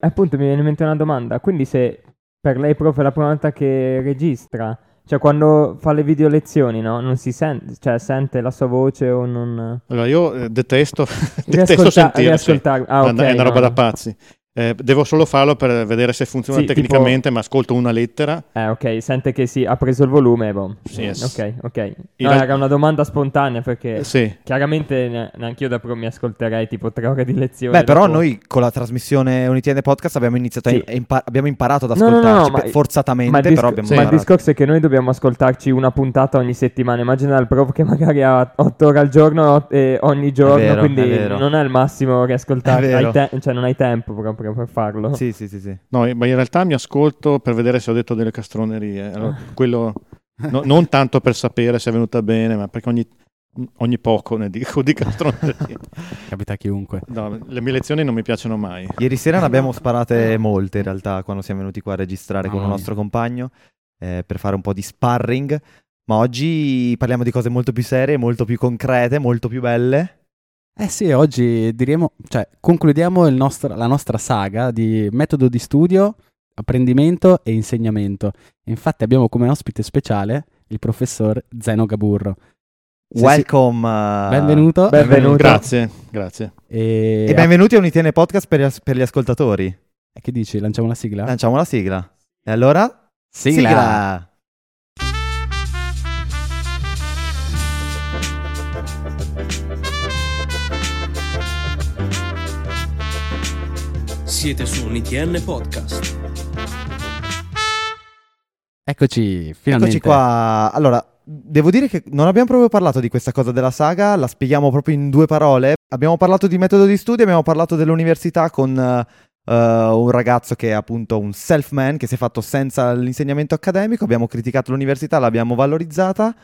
appunto mi viene in mente una domanda. Quindi se per lei prof è la prima volta che registra, cioè quando fa le video lezioni, no? Non si sente, cioè sente la sua voce o non... Allora io eh, detesto, detesto sì. riascoltar- ah, è ok, una- è una roba no. da pazzi. Eh, devo solo farlo per vedere se funziona Sì, tipo- tecnicamente, ma ascolto una lettera. Eh, ok, sente che si ha preso il volume, boh. Sì, yes. Ok, ok. No, era una domanda spontanea perché Eh, sì. chiaramente ne- neanche io da pro mi ascolterei tipo tre ore di lezione. Beh, però dopo. noi con la trasmissione Unity Podcast abbiamo iniziato Sì. a impa- abbiamo imparato ad No, no, no, ascoltarci ma- forzatamente, Ma il, disco- però abbiamo ma il discorso è che noi dobbiamo ascoltarci una puntata ogni settimana. Immagina il prof che magari ha 8 ore al giorno e ogni giorno, vero, quindi è vero. non è il massimo che ascoltare. È vero. hai te- cioè, non hai tempo proprio per farlo. Sì, sì, sì, sì. No, ma in realtà mi ascolto per vedere se ho detto delle castronerie. Allora, Ah. quello, no- non tanto per sapere se è venuta bene, ma perché ogni, ogni poco ne dico di castronerie. Capita a chiunque. No, le mie lezioni non mi piacciono mai. Ieri sera ne abbiamo sparate molte in realtà quando siamo venuti qua a registrare con un Mamma nostro compagno eh, per fare un po' di sparring. Ma oggi parliamo di cose molto più serie, molto più concrete, molto più belle. Eh sì, oggi diremo, cioè, concludiamo il nostro- la nostra saga di metodo di studio, apprendimento e insegnamento. Infatti abbiamo come ospite speciale il professor Zeno Gaburro. Se Welcome. si- eh, Benvenuto. Benvenuto. Grazie, grazie. E, E benvenuti a Unitiene Podcast per gli, per gli ascoltatori. Eh, Che dici? Lanciamo la sigla? Lanciamo la sigla. E allora? Sigla! Siete su un ITN Podcast. Eccoci, finalmente. Eccoci qua. Allora, devo dire che non abbiamo proprio parlato di questa cosa della saga, la spieghiamo proprio in due parole. Abbiamo parlato di metodo di studio, abbiamo parlato dell'università con eh, un ragazzo che è appunto un self-man, che si è fatto senza l'insegnamento accademico, abbiamo criticato l'università, l'abbiamo valorizzata.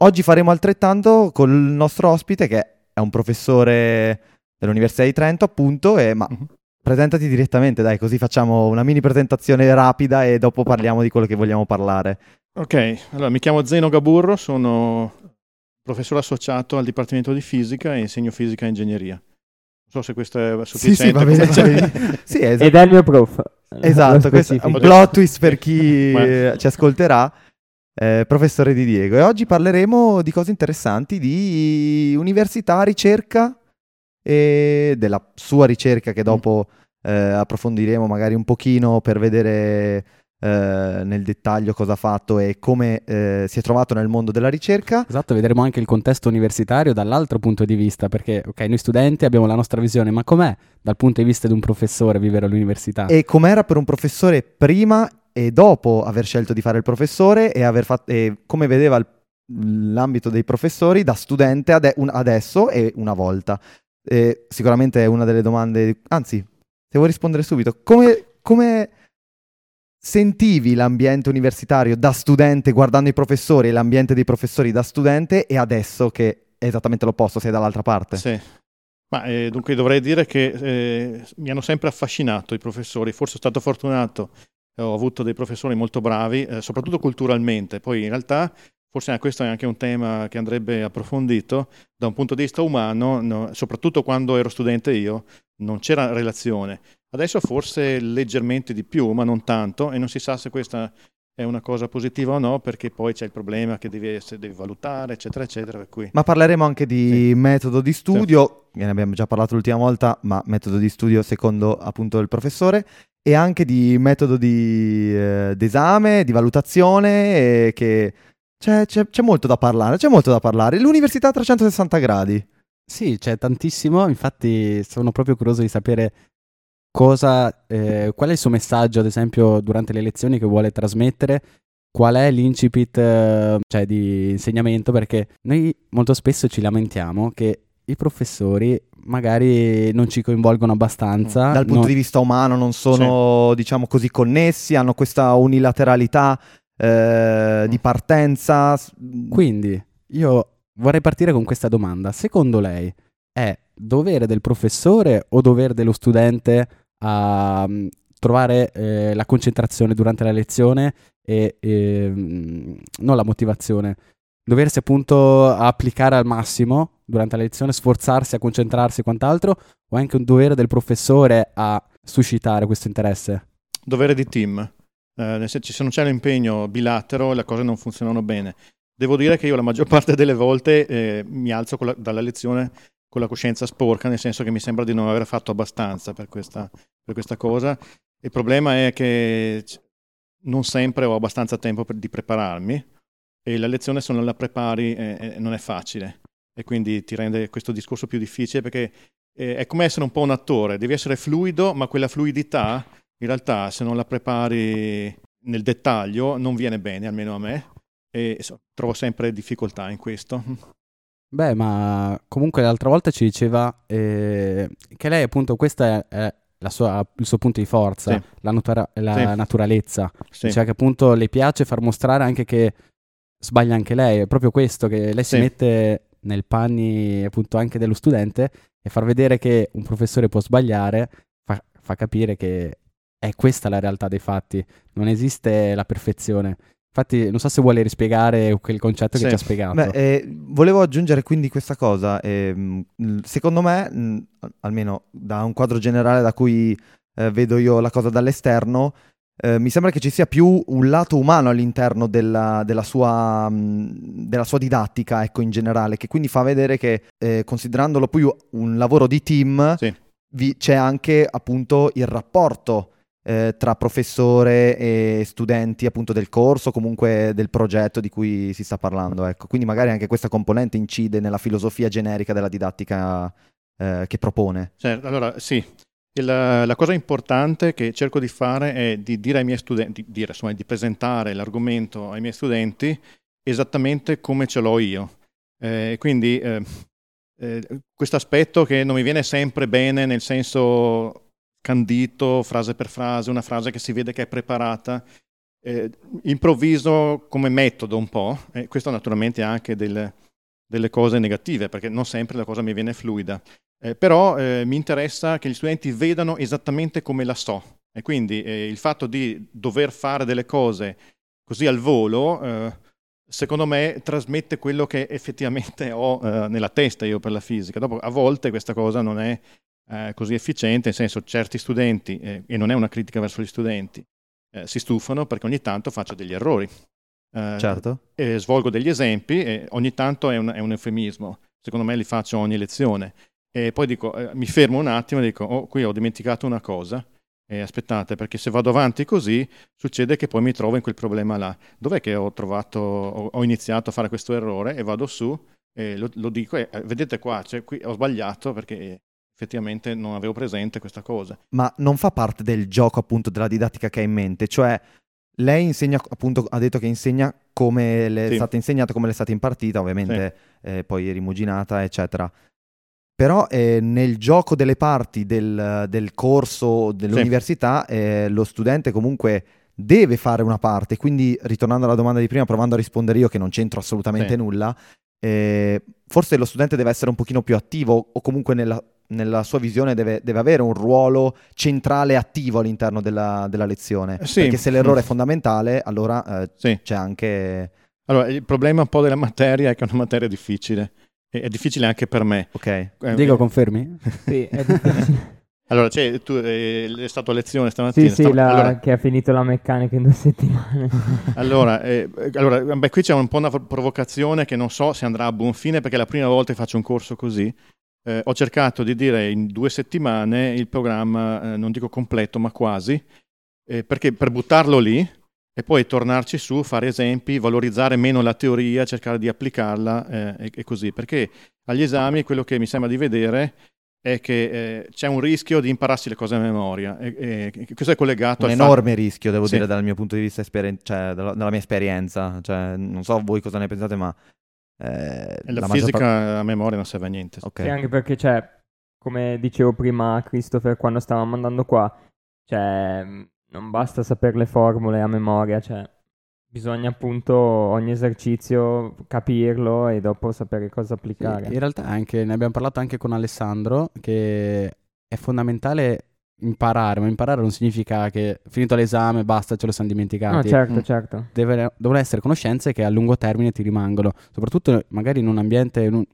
Oggi faremo altrettanto con il nostro ospite che è un professore dell'Università di Trento, appunto, e ma Mhm. Presentati direttamente, dai, così facciamo una mini presentazione rapida e dopo parliamo di quello che vogliamo parlare. Ok, allora mi chiamo Zeno Gaburro, sono professore associato al Dipartimento di Fisica e insegno fisica e ingegneria. Non so se questo è sufficiente. va bene. come- va bene. sì, es- Ed è il mio prof. esatto, questo è un plot twist per chi Ma- eh, ci ascolterà. eh, professore Di Diego, e oggi parleremo di cose interessanti di università, ricerca e della sua ricerca che dopo eh, approfondiremo magari un pochino per vedere eh, nel dettaglio cosa ha fatto e come eh, si è trovato nel mondo della ricerca. Esatto, vedremo anche il contesto universitario dall'altro punto di vista, perché ok, noi studenti abbiamo la nostra visione, ma com'è dal punto di vista di un professore vivere all'università? E com'era per un professore prima e dopo aver scelto di fare il professore e, aver fatto, e come vedeva il- l'ambito dei professori da studente ade- un- adesso e una volta. E sicuramente è una delle domande, anzi, se vuoi rispondere subito, come, come sentivi l'ambiente universitario da studente guardando i professori e l'ambiente dei professori da studente e adesso che è esattamente l'opposto, sei dall'altra parte? Sì. Ma eh, dunque dovrei dire che eh, mi hanno sempre affascinato i professori, forse sono stato fortunato, eh, ho avuto dei professori molto bravi, eh, soprattutto culturalmente, poi in realtà forse questo è anche un tema che andrebbe approfondito da un punto di vista umano, no, soprattutto quando ero studente io, non c'era relazione. Adesso forse leggermente di più, ma non tanto, e non si sa se questa è una cosa positiva o no, perché poi c'è il problema che devi, essere- devi valutare, eccetera, eccetera. Ma parleremo anche di Sì. metodo di studio, che ne abbiamo già parlato l'ultima volta, ma metodo di studio secondo appunto il professore, e anche di metodo di eh, d'esame, di valutazione, e che c'è, c'è- c'è molto da parlare, c'è molto da parlare. L'università a 360 gradi. Sì, c'è tantissimo, infatti sono proprio curioso di sapere cosa, eh, qual è il suo messaggio, ad esempio, durante le lezioni che vuole trasmettere, qual è l'incipit eh, cioè, di insegnamento, perché noi molto spesso ci lamentiamo che i professori magari non ci coinvolgono abbastanza. Dal punto non- di vista umano non sono, diciamo così, connessi, hanno questa unilateralità eh, di partenza. Quindi io vorrei partire con questa domanda. Secondo lei è dovere del professore o dovere dello studente a mm, trovare eh, la concentrazione durante la lezione e ehm, non la motivazione? Doversi appunto applicare al massimo durante la lezione, sforzarsi a concentrarsi e quant'altro, o è anche un dovere del professore a suscitare questo interesse? Dovere di team. Eh, nel se non c'è l'impegno bilatero, le cose non funzionano bene. Devo dire che io la maggior parte delle volte eh, mi alzo la, dalla lezione con la coscienza sporca, nel senso che mi sembra di non aver fatto abbastanza per questa, per questa cosa. Il problema è che non sempre ho abbastanza tempo per, di prepararmi e la lezione se non la prepari eh, non è facile e quindi ti rende questo discorso più difficile perché eh, è come essere un po' un attore, devi essere fluido, ma quella fluidità in realtà se non la prepari nel dettaglio non viene bene, almeno a me, e trovo sempre difficoltà in questo. Beh, ma comunque l'altra volta ci diceva eh, che lei appunto questa è, sua, il suo punto di forza, sì. la, natura- la sì. naturalezza. Sì. Cioè che appunto le piace far mostrare anche che sbaglia anche lei, è proprio questo, che lei si mette nel panni appunto anche dello studente e far vedere che un professore può sbagliare fa, fa capire che è questa la realtà dei fatti, non esiste la perfezione. Infatti, non so se vuole rispiegare quel concetto sì. che ci ha spiegato. Beh, eh, volevo aggiungere quindi questa cosa. Eh, secondo me, mh, almeno da un quadro generale da cui eh, vedo io la cosa dall'esterno, eh, mi sembra che ci sia più un lato umano all'interno della, della, sua, mh, della sua, didattica, ecco, in generale, che quindi fa vedere che, eh, considerandolo più un lavoro di team, sì. vi, c'è anche appunto il rapporto eh, tra professore e studenti appunto del corso, comunque del progetto di cui si sta parlando. Ecco. Quindi magari anche questa componente incide nella filosofia generica della didattica eh, che propone. Certo, allora sì. Il, la cosa importante che cerco di fare è di dire ai miei studenti, di, dire, insomma, di presentare l'argomento ai miei studenti esattamente come ce l'ho io. Eh, quindi eh, eh, questo aspetto che non mi viene sempre bene nel senso candito, frase per frase, una frase che si vede che è preparata, eh, improvviso come metodo un po', e questo naturalmente ha anche delle, delle, cose negative, perché non sempre la cosa mi viene fluida, eh, però eh, mi interessa che gli studenti vedano esattamente come la so, e quindi eh, il fatto di dover fare delle cose così al volo, eh, secondo me trasmette quello che effettivamente ho eh, nella testa io per la fisica. Dopo, a volte questa cosa non è eh, così efficiente, nel senso certi studenti, eh, e non è una critica verso gli studenti, eh, si stufano perché ogni tanto faccio degli errori. Eh, certo. E svolgo degli esempi e ogni tanto è un, è un, eufemismo, secondo me li faccio ogni lezione. E poi dico, eh, mi fermo un attimo e dico, oh, qui ho dimenticato una cosa, e aspettate, perché se vado avanti così succede che poi mi trovo in quel problema là. Dov'è che ho trovato, ho, ho iniziato a fare questo errore e vado su e lo, lo dico e eh, vedete qua, cioè, qui ho sbagliato perché effettivamente non avevo presente questa cosa. Ma non fa parte del gioco appunto della didattica che hai in mente, cioè lei insegna appunto, ha detto che insegna come le sì. è stata insegnata, come le è stata impartita, ovviamente sì. eh, poi rimuginata, eccetera. Però eh, nel gioco delle parti del, del corso dell'università sì. eh, lo studente comunque deve fare una parte, quindi ritornando alla domanda di prima, provando a rispondere io che non c'entro assolutamente nulla, eh, forse lo studente deve essere un pochino più attivo o comunque nella nella sua visione deve, deve, avere un ruolo centrale attivo all'interno della, della lezione. Eh, sì. Perché se l'errore è fondamentale, allora eh, sì. c'è anche... Allora, il problema un po' della materia è che è una materia difficile. È difficile anche per me. Ok. Eh, Diego, confermi? sì. Allora, cioè, tu eh, è stato a lezione stamattina? Sì, sì, Stav- la, allora... che ha finito la meccanica in due settimane. allora, eh, allora beh, qui c'è un po' una provocazione che non so se andrà a buon fine perché è la prima volta che faccio un corso così eh, ho cercato di dire in due settimane il programma, eh, non dico completo, ma quasi, eh, perché per buttarlo lì e poi tornarci su, fare esempi, valorizzare meno la teoria, cercare di applicarla eh, e, e, così. Perché agli esami quello che mi sembra di vedere è che eh, c'è un rischio di impararsi le cose a memoria. E, e questo è collegato un al enorme fatto... rischio, devo sì. dire, dal mio punto di vista, esperen- cioè, dalla, dalla, mia esperienza. Cioè, non so voi cosa ne pensate, ma eh, la, la fisica par- a memoria non serve a niente. Okay. Sì, anche perché c'è, come dicevo prima a Christopher quando stavamo andando qua, cioè, non basta sapere le formule a memoria, cioè, bisogna appunto ogni esercizio capirlo e dopo sapere cosa applicare. Sì, in realtà anche, ne abbiamo parlato anche con Alessandro, che è fondamentale imparare, ma imparare non significa che finito l'esame basta, ce lo siamo dimenticati. No, certo, mm. certo. Deve, devono essere conoscenze che a lungo termine ti rimangono, soprattutto magari in un ambiente, in un,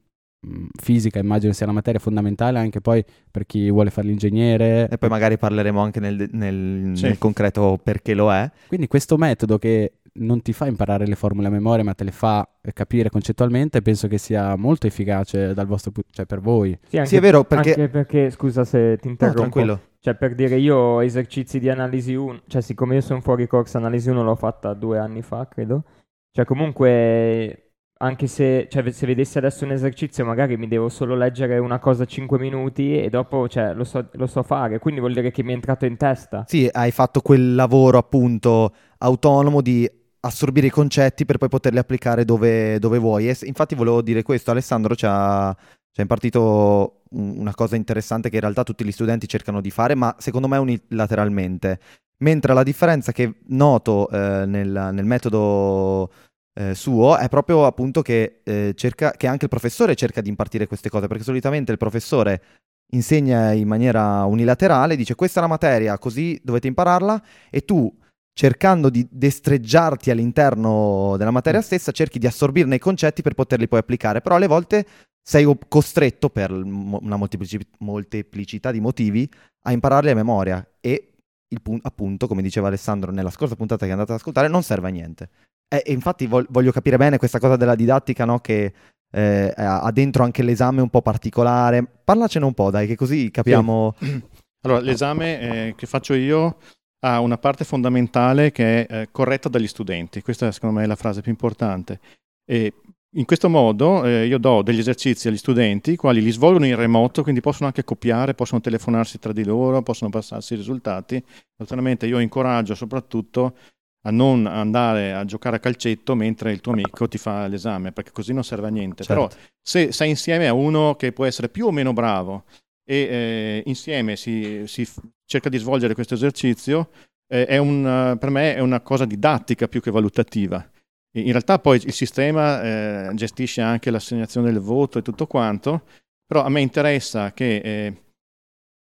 mh, fisica immagino sia una materia fondamentale anche poi per chi vuole fare l'ingegnere. E poi magari parleremo anche nel, nel- Sì. nel concreto perché lo è. Quindi questo metodo che non ti fa imparare le formule a memoria, ma te le fa capire concettualmente, penso che sia molto efficace dal vostro pu- cioè per voi. Sì, anche, Sì, è vero, perché... anche perché, scusa se ti No, interrompo, tranquillo. Cioè, per dire, io ho esercizi di analisi 1, cioè, siccome io sono fuori corso, analisi 1 l'ho fatta due anni fa, credo. Cioè, comunque, anche se, cioè, se vedessi adesso un esercizio, magari mi devo solo leggere una cosa 5 minuti e dopo, cioè, lo so, lo so fare. Quindi vuol dire che mi è entrato in testa. Sì, hai fatto quel lavoro appunto autonomo di assorbire i concetti per poi poterli applicare dove, dove vuoi. E infatti volevo dire questo, Alessandro ci ha, ci ha impartito un- una cosa interessante che in realtà tutti gli studenti cercano di fare, ma secondo me unilateralmente. Mentre la differenza che noto eh, nel, nel metodo eh, suo è proprio appunto che, eh, cerca, che anche il professore cerca di impartire queste cose, perché solitamente il professore insegna in maniera unilaterale, dice questa è la materia, così dovete impararla e tu cercando di destreggiarti all'interno della materia stessa cerchi di assorbirne i concetti per poterli poi applicare, però alle volte sei costretto per una molteplici- molteplicità di motivi a impararli a memoria e il pun- appunto, come diceva Alessandro nella scorsa puntata che andate ad ascoltare, non serve a niente. E, e infatti vol- voglio capire bene questa cosa della didattica, no? Che eh, ha dentro anche l'esame un po' particolare. Parlacene un po', dai, che così capiamo. Allora, l'esame eh, che faccio io ha una parte fondamentale che è eh, corretta dagli studenti. Questa secondo me è la frase più importante. E in questo modo eh, io do degli esercizi agli studenti, i quali li svolgono in remoto, quindi possono anche copiare, possono telefonarsi tra di loro, possono passarsi i risultati. Naturalmente io incoraggio soprattutto a non andare a giocare a calcetto mentre il tuo amico ti fa l'esame, perché così non serve a niente. Però Certo. se sei insieme a uno che può essere più o meno bravo e eh, insieme si, si f- cerca di svolgere questo esercizio, eh, un, per me è una cosa didattica più che valutativa. In in realtà poi il sistema eh, gestisce anche l'assegnazione del voto e tutto quanto, però a me interessa che, eh,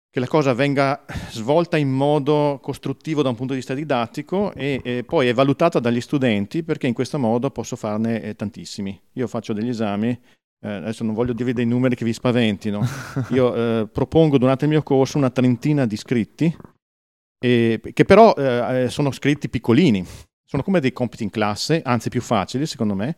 che la cosa venga svolta in modo costruttivo da un punto di vista didattico e, e poi è valutata dagli studenti perché in questo modo posso farne eh, tantissimi. Io faccio degli esami, eh, adesso non voglio dirvi dei numeri che vi spaventino, io eh, propongo durante il mio corso una trentina di scritti, e- che però eh, eh, sono scritti piccolini, sono come dei compiti in classe, anzi più facili secondo me.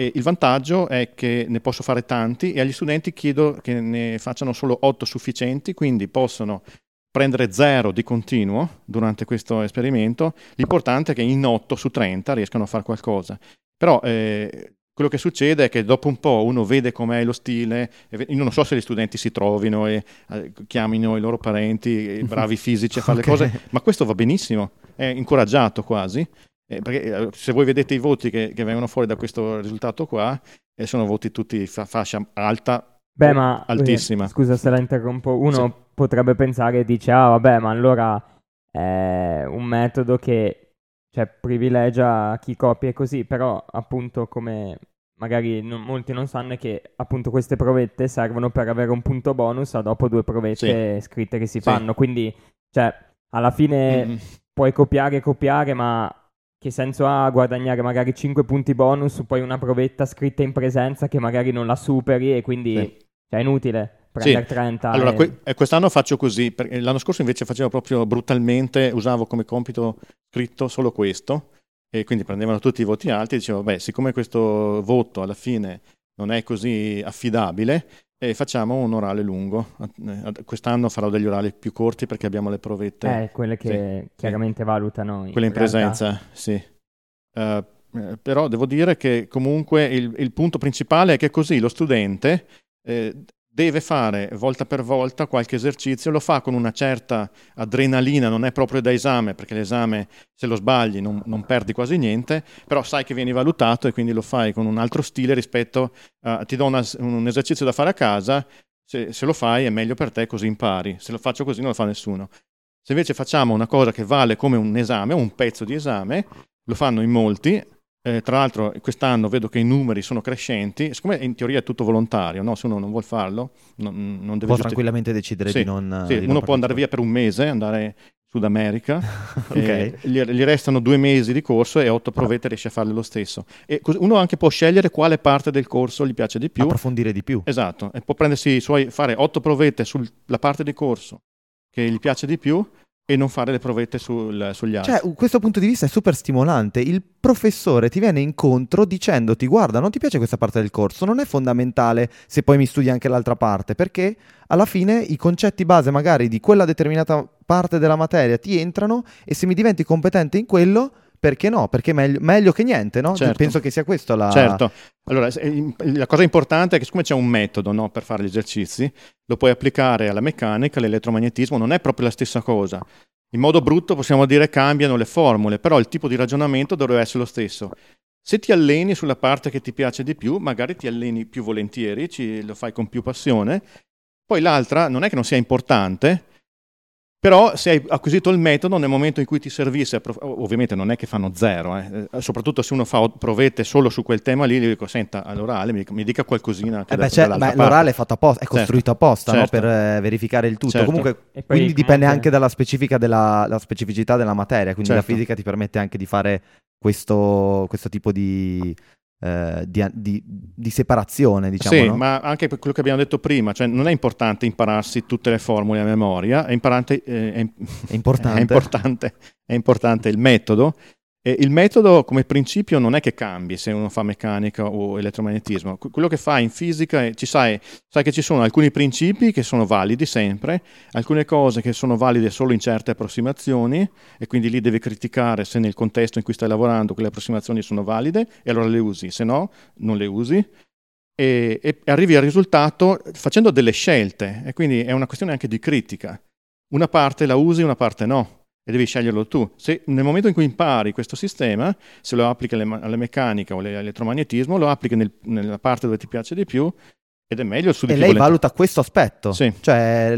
E il vantaggio è che ne posso fare tanti e agli studenti chiedo che ne facciano solo 8 sufficienti, quindi possono prendere zero di continuo durante questo esperimento. L'importante è che in 8 su 30 riescano a fare qualcosa. Però eh, quello che succede è che dopo un po' uno vede com'è lo stile, io non so se gli studenti si trovino e eh, chiamino i loro parenti, i bravi fisici a fare Ok. le cose, ma questo va benissimo, è incoraggiato quasi. Eh, perché eh, se voi vedete i voti che, che vengono fuori da questo risultato qua, eh, sono voti tutti fa- fascia alta, Beh, ma altissima. eh, scusa se la interrompo. Uno potrebbe pensare e dice: Ah, vabbè, ma allora è un metodo che cioè, privilegia chi copia e così. Però, appunto, come magari non- molti non sanno, è che appunto queste provette servono per avere un punto bonus a dopo due provette scritte che si Sì. fanno. Quindi, cioè, alla fine Mm, puoi copiare e copiare, ma che senso ha guadagnare magari 5 punti bonus su poi una provetta scritta in presenza che magari non la superi e quindi Sì. cioè, è inutile prendere 30. Allora, e- que- eh, quest'anno faccio così, perché l'anno scorso invece facevo proprio brutalmente, usavo come compito scritto solo questo, e quindi prendevano tutti i voti alti e dicevo, beh, siccome questo voto alla fine non è così affidabile, eh, facciamo un orale lungo. Eh, Quest'anno farò degli orali più corti perché abbiamo le provette, eh, quelle che chiaramente valutano quelle in realtà. presenza, sì. Eh, però devo dire che comunque il, il punto principale è che così lo studente eh, deve fare volta per volta qualche esercizio, lo fa con una certa adrenalina, non è proprio da esame, perché l'esame se lo sbagli non, non perdi quasi niente, però sai che vieni valutato e quindi lo fai con un altro stile rispetto a ti do una- un esercizio da fare a casa, se, se lo fai è meglio per te così impari, se lo faccio così non lo fa nessuno. Se invece facciamo una cosa che vale come un esame, un pezzo di esame, lo fanno in molti. Eh, tra l'altro quest'anno vedo che i numeri sono crescenti, siccome in teoria è tutto volontario, no? se uno non vuole farlo, non, non deve Può giusti- tranquillamente decidere Sì, di non. sì, di non uno può andare via per un mese, andare in Sud America, Ok. e gli, gli restano due mesi di corso e otto provette riesce a farle lo stesso. E uno anche può scegliere quale parte del corso gli piace di più. Approfondire di più. Esatto, e può prendersi i suoi, fare otto provette sulla parte di corso che gli piace di più e non fare le provette sul- sugli altri. Cioè, questo punto di vista è super stimolante. Il professore ti viene incontro dicendoti: Guarda, non ti piace questa parte del corso, non è fondamentale se poi mi studi anche l'altra parte, perché alla fine i concetti base, magari di quella determinata parte della materia, ti entrano e se mi diventi competente in quello, perché no? Perché meglio, meglio che niente, no? Certo. Penso che sia questo la. Certo, allora la cosa importante è che siccome c'è un metodo no, per fare gli esercizi, lo puoi applicare alla meccanica, all'elettromagnetismo, non è proprio la stessa cosa. In modo brutto possiamo dire cambiano le formule, però il tipo di ragionamento dovrebbe essere lo stesso. Se ti alleni sulla parte che ti piace di più, magari ti alleni più volentieri, ci- lo fai con più passione, poi l'altra non è che non sia importante, però se hai acquisito il metodo nel momento in cui ti servisse, ovviamente non è che fanno zero, eh, eh, soprattutto se uno fa provette solo su quel tema lì, gli dico, senta, all'orale mi, mi dica qualcosina Eh beh, beh, parte. l'orale è fatto apposta, è Certo, costruito apposta no? certo. per eh, verificare il tutto. Certo. Comunque, quindi dipende anche dalla specifica della la specificità della materia. Quindi Certo. la fisica ti permette anche di fare questo, questo tipo di, eh, di, di- di separazione, diciamo. sì, no? ma anche per quello che abbiamo detto prima, cioè non è importante impararsi tutte le formule a memoria, è, imparante- eh, è, È importante. è importante, è importante il metodo. E il metodo come principio non è che cambi se uno fa meccanica o elettromagnetismo. Que- Quello che fa in fisica è, ci sai, sai che ci sono alcuni principi che sono validi sempre, alcune cose che sono valide solo in certe approssimazioni e quindi lì devi criticare se nel contesto in cui stai lavorando quelle approssimazioni sono valide e allora le usi, se no non le usi e, e arrivi al risultato facendo delle scelte e quindi è una questione anche di critica. Una parte la usi, una parte no e devi sceglierlo tu. Se nel momento in cui impari questo sistema, se lo applichi alle, alla meccanica o all'elettromagnetismo, lo applichi nel- nella parte dove ti piace di più ed è meglio studi E più lei volentieri. valuta questo aspetto. Sì. Cioè,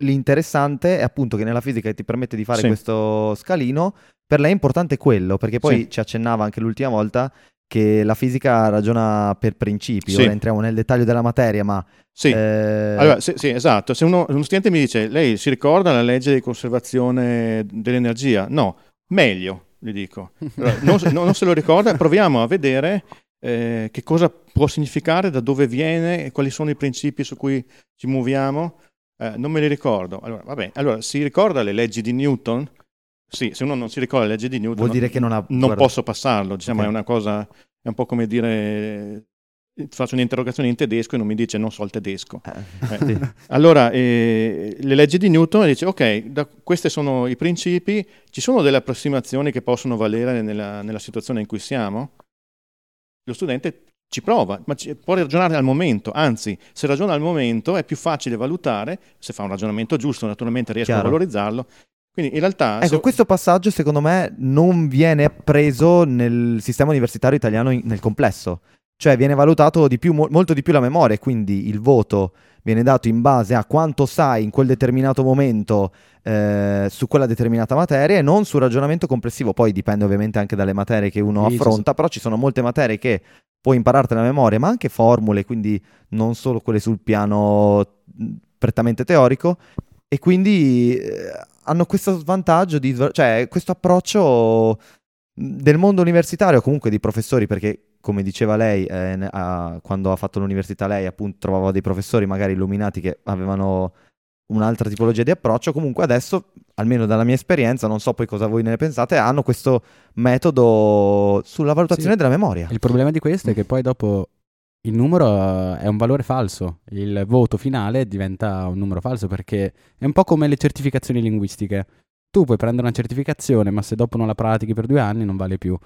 l'interessante è appunto che nella fisica ti permette di fare Sì. questo scalino. Per lei è importante quello, perché poi Sì. ci accennava anche l'ultima volta che la fisica ragiona per principi. Sì. Ora entriamo nel dettaglio della materia, ma Sì. eh, Allora, sì, sì, esatto. Se uno, uno studente mi dice, lei si ricorda la legge di conservazione dell'energia? No, meglio, gli dico. Allora, non, se- non se lo ricorda, proviamo a vedere eh, che cosa può significare, da dove viene, quali sono i principi su cui ci muoviamo. Eh, non me li ricordo. Allora, vabbè, allora, si ricorda le leggi di Newton? Sì, se uno non si ricorda le leggi di Newton, vuol dire che non ha... non guarda- posso passarlo, diciamo, Ok. è una cosa, è un po' come dire, faccio un'interrogazione in tedesco e non mi dice non so il tedesco. Eh, Eh, sì. Allora, eh, le leggi di Newton dice, ok, da- questi sono i principi, ci sono delle approssimazioni che possono valere nella, nella situazione in cui siamo? Lo studente ci prova, ma ci- può ragionare al momento, anzi, se ragiona al momento è più facile valutare, se fa un ragionamento giusto, naturalmente riesco Chiaro. a valorizzarlo. Quindi in realtà... Ecco, se- questo passaggio secondo me non viene appreso nel sistema universitario italiano in- nel complesso. Cioè viene valutato di più, mo- molto di più la memoria, quindi il voto viene dato in base a quanto sai in quel determinato momento eh, su quella determinata materia e non sul ragionamento complessivo. Poi dipende ovviamente anche dalle materie che uno Sì, sì, affronta, però ci sono molte materie che puoi impararti la memoria, ma anche formule, quindi non solo quelle sul piano prettamente teorico. E quindi eh, hanno questo svantaggio, di, cioè questo approccio del mondo universitario, comunque di professori, perché come diceva lei, eh, ha- quando ha fatto l'università lei appunto trovava dei professori magari illuminati che avevano un'altra tipologia di approccio, comunque adesso, almeno dalla mia esperienza, non so poi cosa voi ne pensate, hanno questo metodo sulla valutazione Sì. della memoria. Il problema di questo è che poi dopo il numero eh, è un valore falso, il voto finale diventa un numero falso perché è un po' come le certificazioni linguistiche. Tu puoi prendere una certificazione, ma se dopo non la pratichi per due anni non vale più.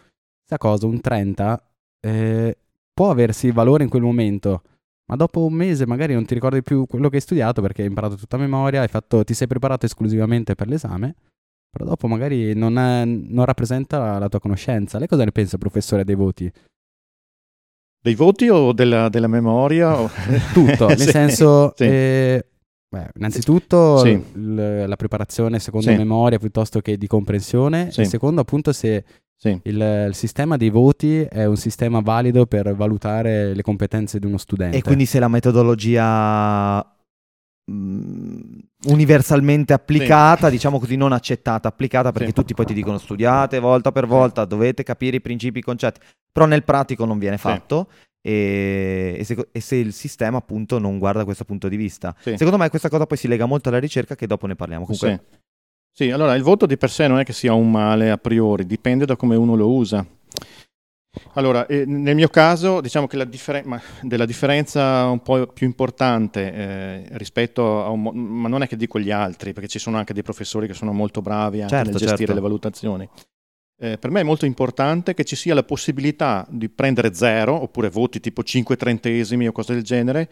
Sta cosa, un 30, eh, può aversi valore in quel momento, ma dopo un mese magari non ti ricordi più quello che hai studiato perché hai imparato tutta a memoria, hai fatto, ti sei preparato esclusivamente per l'esame, però dopo magari non, è- non rappresenta la tua conoscenza. Lei cosa ne pensa, professore, dei voti? Dei voti o della, della memoria? Tutto, nel Sì, senso, sì. eh, beh, innanzitutto Sì. l- la preparazione secondo memoria piuttosto che di comprensione, e secondo appunto se Sì. il, il sistema dei voti è un sistema valido per valutare le competenze di uno studente. E quindi se la metodologia mh, universalmente applicata, diciamo così, non accettata, applicata, perché Sì. tutti poi ti dicono studiate volta per volta, dovete capire i principi, i concetti, però nel pratico non viene Sì. fatto. E, e se, e se il sistema appunto non guarda questo punto di vista Sì. secondo me questa cosa poi si lega molto alla ricerca che dopo ne parliamo comunque Sì. Allora il voto di per sé non è che sia un male a priori, dipende da come uno lo usa. Allora, eh, nel mio caso, diciamo che la differen- della differenza un po' più importante eh, rispetto a un mo- ma non è che dico gli altri, perché ci sono anche dei professori che sono molto bravi anche Certo, nel gestire certo. le valutazioni. Eh, per me è molto importante che ci sia la possibilità di prendere zero, oppure voti tipo 5 trentesimi o cose del genere,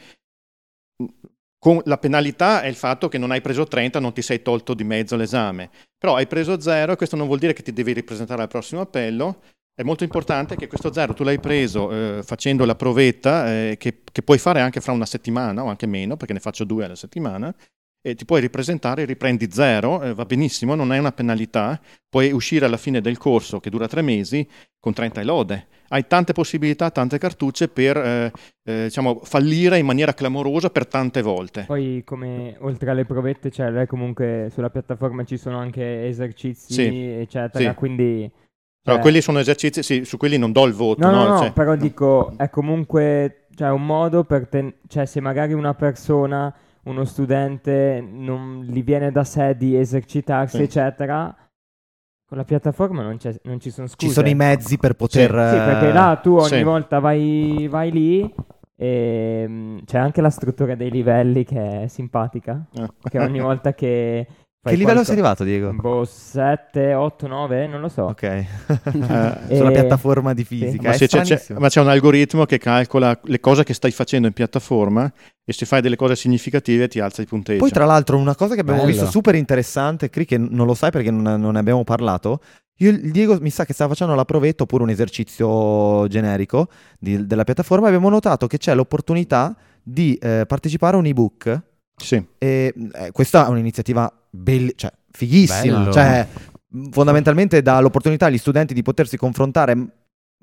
con la penalità è il fatto che non hai preso 30, non ti sei tolto di mezzo l'esame. Però hai preso 0 e questo non vuol dire che ti devi ripresentare al prossimo appello. È molto importante che questo 0 tu l'hai preso eh, facendo la provetta eh, che, che puoi fare anche fra una settimana o anche meno, perché ne faccio due alla settimana, e ti puoi ripresentare, riprendi 0, va benissimo, non è una penalità, puoi uscire alla fine del corso che dura tre mesi con 30 e lode. Hai tante possibilità, tante cartucce per eh, eh, diciamo, fallire in maniera clamorosa per tante volte. Poi come oltre alle provette, cioè comunque sulla piattaforma ci sono anche esercizi, Sì, eccetera, sì. quindi... Però cioè- quelli sono esercizi, sì, su quelli non do il voto. No, no, no, Cioè, però dico, è comunque cioè, un modo per... ten- cioè se magari una persona, uno studente, non gli viene da sé di esercitarsi, Sì. eccetera, con la piattaforma non, non ci sono scuse. ci sono i mezzi per poter Sì, perché eh, là tu ogni sì. volta vai, vai lì e mm, c'è anche la struttura dei livelli che è simpatica. eh. Che ogni volta che... che fai livello qualco- sei arrivato Diego? Boh, 7, 8, 9, non lo so. ok Eh, sulla E- piattaforma di fisica ma, è se c'è, c'è- ma c'è un algoritmo che calcola le cose che stai facendo in piattaforma e se fai delle cose significative ti alza il punteggio. Poi, tra l'altro, una cosa che abbiamo Bello. visto super interessante, Cri, che non lo sai perché non, non ne abbiamo parlato. Io, il Diego mi sa che stava facendo la provetta oppure un esercizio generico di- della piattaforma. Abbiamo notato che c'è l'opportunità di eh, partecipare a un ebook. Sì, E eh, questa è un'iniziativa bell- cioè, fighissima. Bello. Cioè, fondamentalmente dà l'opportunità agli studenti di potersi confrontare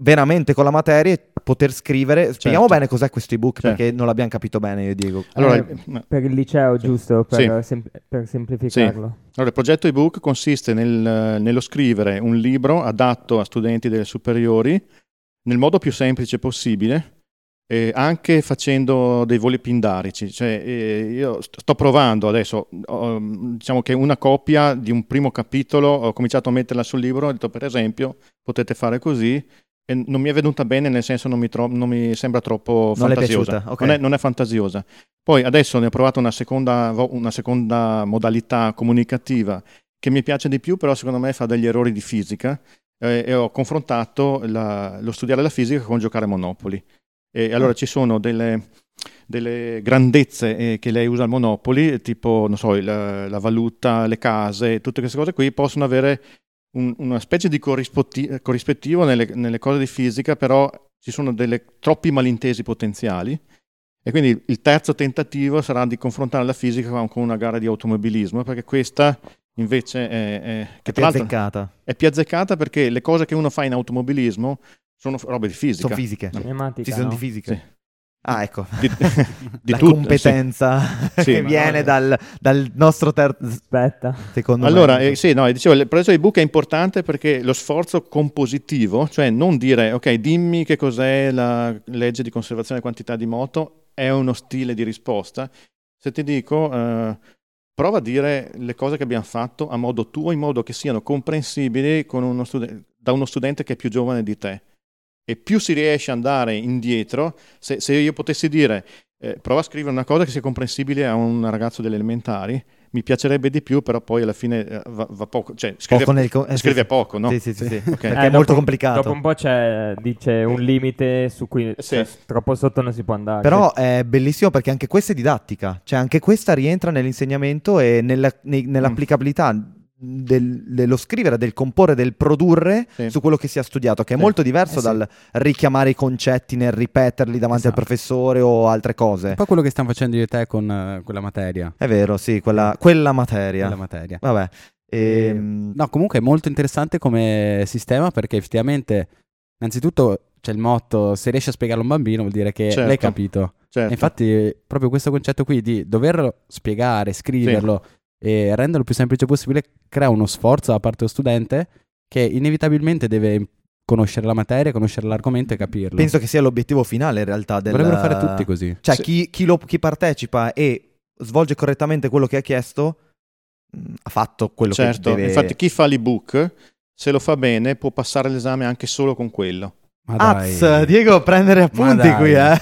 veramente con la materia e poter scrivere. Spieghiamo Certo. bene cos'è questo ebook Certo. perché non l'abbiamo capito bene io e Diego. allora, Eh, Per il liceo, giusto? Per, Sì. sem- per semplificarlo. allora, il progetto ebook consiste nel- nello scrivere un libro adatto a studenti delle superiori nel modo più semplice possibile. Eh, anche facendo dei voli pindarici, cioè, eh, io st- sto provando adesso, ho, diciamo che una copia di un primo capitolo, ho cominciato a metterla sul libro, ho detto per esempio potete fare così, e non mi è venuta bene, nel senso non mi, tro- non mi sembra troppo Non fantasiosa. piaciuta, ok. non, è, non è fantasiosa. Poi adesso ne ho provato una seconda, una seconda modalità comunicativa che mi piace di più, però secondo me fa degli errori di fisica eh, e ho confrontato la- lo studiare la fisica con giocare a Monopoli. E allora ci sono delle, delle grandezze eh, che lei usa al Monopoli, tipo, non so, il- la valuta, le case, tutte queste cose qui possono avere un- una specie di corrispettivo nelle, nelle cose di fisica, però ci sono delle, troppi malintesi potenziali. E quindi il terzo tentativo sarà di confrontare la fisica con una gara di automobilismo, perché questa invece è, è- È l'altro azzeccata. è più azzeccata perché le cose che uno fa in automobilismo sono robe di fisica. Sono fisiche. Pneumatica, Ci sono no? di fisica. Sì. Ah, ecco. Di, di la tutto, competenza Sì. che Sì, viene no. dal, dal nostro terzo, Aspetta. secondo sì. Allora, me. eh, sì, no, dicevo, il progetto di book è importante perché lo sforzo compositivo, cioè non dire, ok, dimmi che cos'è la legge di conservazione della quantità di moto, è uno stile di risposta. Se ti dico, eh, prova a dire le cose che abbiamo fatto a modo tuo, in modo che siano comprensibili con uno studen- da uno studente che è più giovane di te. E più si riesce ad andare indietro, se, se io potessi dire, eh, prova a scrivere una cosa che sia comprensibile a un ragazzo delle elementari, mi piacerebbe di più, però poi alla fine eh, va, va poco, cioè scrive, Poco nel eh, scrive sì. poco, no? Sì, sì, sì, sì. Ok. Perché Eh, è molto complicato. Dopo un po' c'è, dice, un limite su cui Sì. cioè, troppo sotto non si può andare. Però è bellissimo perché anche questa è didattica, cioè anche questa rientra nell'insegnamento e nella- nei- Mm. Del- dello scrivere, del comporre, del produrre Sì. su quello che si è studiato, che è Sì. molto diverso Eh sì. dal richiamare i concetti nel ripeterli davanti al Esatto. professore o altre cose. Un po' quello che stiamo facendo io e te con eh, quella materia. È vero, sì, quella, quella materia. Quella materia. Vabbè. Ehm, No, comunque è molto interessante come sistema perché effettivamente, innanzitutto c'è il motto, se riesci a spiegarlo a un bambino vuol dire che Certo. l'hai capito. certo. Infatti, proprio questo concetto qui di doverlo spiegare, scriverlo e renderlo più semplice possibile crea uno sforzo da parte dello studente che inevitabilmente deve conoscere la materia, conoscere l'argomento e capirlo. Penso che sia l'obiettivo finale in realtà del... Dovrebbero fare tutti così. Cioè, Sì. chi, chi lo- chi partecipa e svolge correttamente quello che ha chiesto mh, ha fatto quello certo. che deve... Infatti chi fa l'ebook, se lo fa bene, può passare l'esame anche solo con quello. Ma dai. Az, Diego, prendere appunti qui, eh.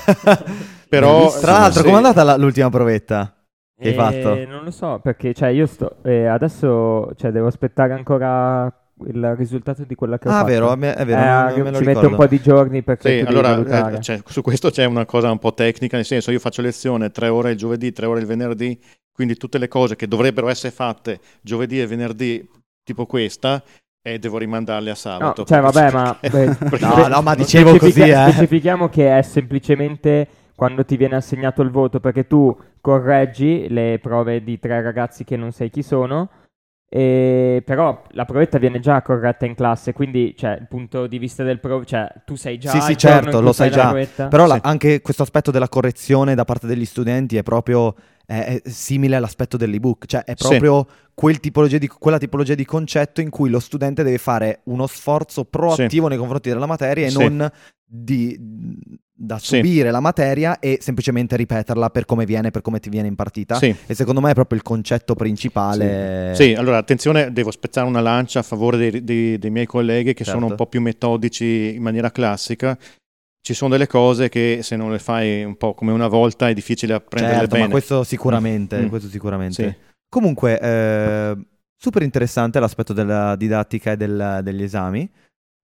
Però. Tra l'altro, sì. com'è andata la- l'ultima provetta? Che hai Eh, fatto? Non lo so, perché cioè, io sto. eh, adesso cioè, devo aspettare ancora il risultato di quella che ho Ah, fatto. vero, è vero, Eh, me lo ci mette ricordo. un po' di giorni perché Sì, allora eh, cioè, su questo c'è una cosa un po' tecnica, nel senso io faccio lezione tre ore il giovedì, tre ore il venerdì, quindi tutte le cose che dovrebbero essere fatte giovedì e venerdì, tipo questa, e devo rimandarle a No, sabato. cioè, perché- vabbè, ma beh, No, no, ma dicevo specifica- così, eh. Specifichiamo che è semplicemente quando ti viene assegnato il voto, perché tu correggi le prove di tre ragazzi che non sai chi sono, e però la provetta viene già corretta in classe, quindi cioè, il punto di vista del pro, cioè tu sai già Sì, sì, certo, lo sai già. provetta? Però la- Sì. anche questo aspetto della correzione da parte degli studenti è proprio è, è simile all'aspetto dell'ebook, cioè è Sì. proprio quel tipologia di- quella tipologia di concetto in cui lo studente deve fare uno sforzo proattivo nei confronti della materia e Sì. non di, da Sì. subire la materia e semplicemente ripeterla per come viene, per come ti viene impartita. Sì. E secondo me è proprio il concetto principale. Sì, allora attenzione, devo spezzare una lancia a favore dei, dei- dei miei colleghi che Certo. sono un po' più metodici in maniera classica. Ci sono delle cose che se non le fai un po' come una volta è difficile apprenderle Certo, bene. ma questo sicuramente, Mm. questo sicuramente. Sì. Comunque, eh, super interessante l'aspetto della didattica e del- degli esami.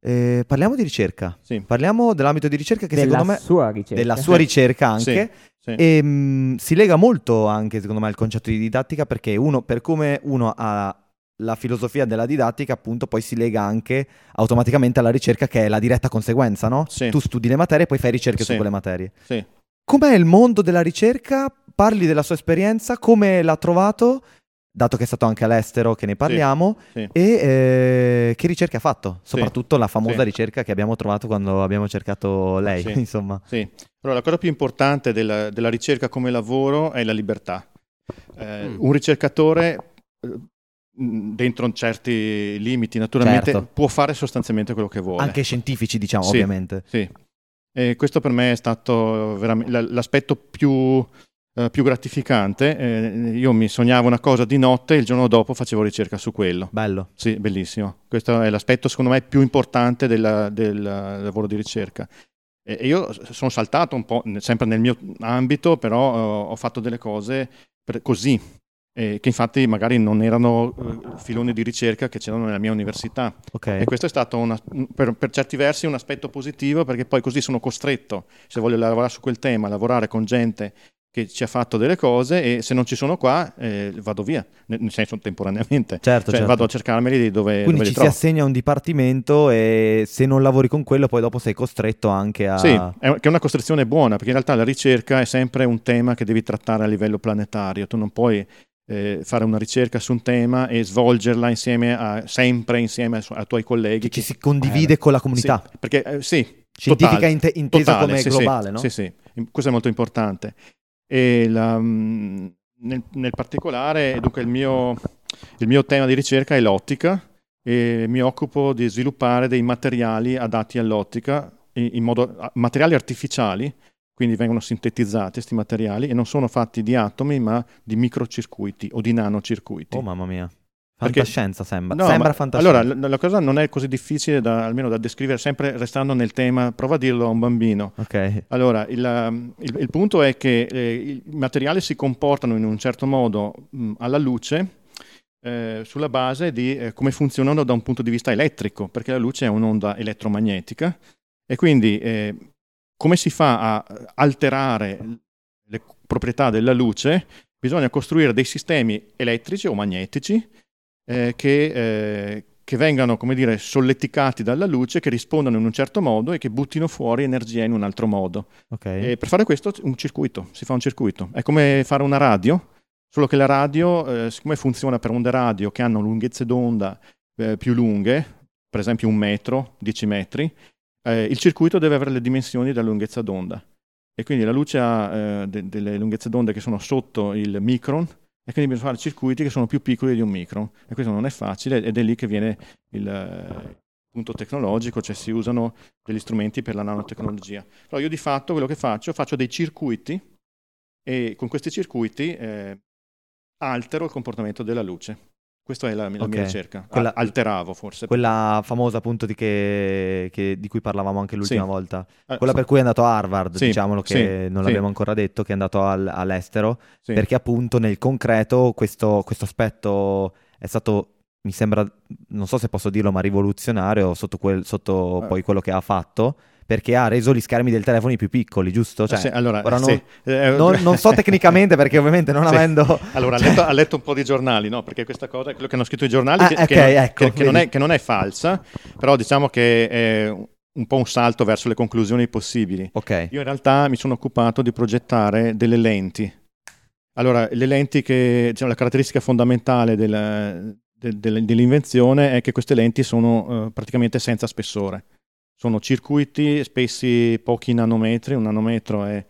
Eh, parliamo di ricerca. Sì. Parliamo dell'ambito di ricerca che della secondo me... sua ricerca. Della sua ricerca anche. Sì. E mh, si lega molto anche, secondo me, al concetto di didattica perché uno, per come uno ha la filosofia della didattica, appunto, poi si lega anche automaticamente alla ricerca che è la diretta conseguenza, no? Sì. Tu studi le materie e poi fai ricerche su Sì. quelle materie. Sì. Com'è il mondo della ricerca? Parli della sua esperienza, come l'ha trovato, dato che è stato anche all'estero, che ne parliamo, sì. e eh, che ricerche ha fatto? Soprattutto la famosa Sì. ricerca che abbiamo trovato quando abbiamo cercato lei, Sì. insomma. Sì. Allora, la cosa più importante della, della ricerca come lavoro è la libertà. Eh, Mm. Un ricercatore, eh, dentro certi limiti naturalmente, Certo. può fare sostanzialmente quello che vuole. Anche scientifici, diciamo, Sì. ovviamente. Sì. E questo per me è stato l'aspetto più, eh, più gratificante. Eh, io mi sognavo una cosa di notte e il giorno dopo facevo ricerca su quello. Bello. Sì, bellissimo. Questo è l'aspetto, secondo me, più importante della- del lavoro di ricerca. E io sono saltato un po', sempre nel mio ambito, però eh, ho fatto delle cose così, eh, che infatti magari non erano eh, filoni di ricerca che c'erano nella mia università. Ok. E questo è stato una- per, per certi versi un aspetto positivo perché poi così sono costretto, se voglio lavorare su quel tema, lavorare con gente che ci ha fatto delle cose e se non ci sono qua eh, vado via, nel senso temporaneamente. Certo, Cioè certo. vado a cercarmeli di dove, Quindi dove ci si assegna un dipartimento e se non lavori con quello poi dopo sei costretto anche a... Sì, è, che è una costrizione buona perché in realtà la ricerca è sempre un tema che devi trattare a livello planetario. Tu non puoi eh, fare una ricerca su un tema e svolgerla insieme a, sempre insieme ai, su- ai tuoi colleghi. Che ci si condivide con la comunità. Sì, perché eh, sì, Scientifica totale, inte- intesa totale, come sì, globale, sì, no? Sì, sì, questo è molto importante. E la, mm, nel, nel particolare, dunque, il mio, il mio tema di ricerca è l'ottica e mi occupo di sviluppare dei materiali adatti all'ottica, modo, materiali artificiali, quindi vengono sintetizzati questi materiali e non sono fatti di atomi ma di microcircuiti o di nanocircuiti. Oh mamma mia. Perché- Fantascienza sembra. No, sembra fantascienza. Allora, la, la cosa non è così difficile da, almeno da descrivere, sempre restando nel tema, prova a dirlo a un bambino. Ok. Allora, il, um, il- il punto è che eh, i materiali si comportano in un certo modo mh, alla luce eh, sulla base di eh, come funzionano da un punto di vista elettrico, perché la luce è un'onda elettromagnetica e quindi eh, come si fa a alterare le proprietà della luce? Bisogna costruire dei sistemi elettrici o magnetici eh, che, eh, che vengano, come dire, solleticati dalla luce, che rispondano in un certo modo e che buttino fuori energia in un altro modo. ok. E per fare questo un circuito, si fa un circuito. È come fare una radio, solo che la radio, eh, siccome funziona per onde radio che hanno lunghezze d'onda eh, più lunghe, per esempio un metro, 10 metri, eh, il circuito deve avere le dimensioni della lunghezza d'onda. e quindi la luce ha eh, de- delle lunghezze d'onda che sono sotto il micron e quindi bisogna fare circuiti che sono più piccoli di un micron e questo non è facile ed è lì che viene il eh, punto tecnologico, cioè si usano degli strumenti per la nanotecnologia. Però io di fatto quello che faccio, faccio dei circuiti e con questi circuiti eh, altero il comportamento della luce. Questa è la, la Ok. mia ricerca. Quella- alteravo forse. Quella famosa appunto di, che, che- di cui parlavamo anche l'ultima Sì. volta. Eh, Quella per cui è andato a Harvard, Sì, diciamolo che sì, non l'abbiamo ancora detto, che è andato al- all'estero, perché appunto nel concreto questo, questo aspetto è stato, mi sembra, non so se posso dirlo, ma rivoluzionario sotto, quel- sotto Eh. poi quello che ha fatto, perché ha reso gli schermi del telefono più piccoli, giusto? Cioè, Eh, sì, allora, ora sì. non, non- non so tecnicamente perché ovviamente non Sì. avendo... Allora, ha cioè- letto, ha letto un po' di giornali, no? Perché questa cosa è quello che hanno scritto i giornali, Ah, che, ok, che non, ecco, che- non è, che non è falsa, però diciamo che è un po' un salto verso le conclusioni possibili. Ok, Io in realtà mi sono occupato di progettare delle lenti. Allora, le lenti che, diciamo, la caratteristica fondamentale del- del- del- dell'invenzione è che queste lenti sono eh, praticamente senza spessore. Sono circuiti spessi pochi nanometri, un nanometro è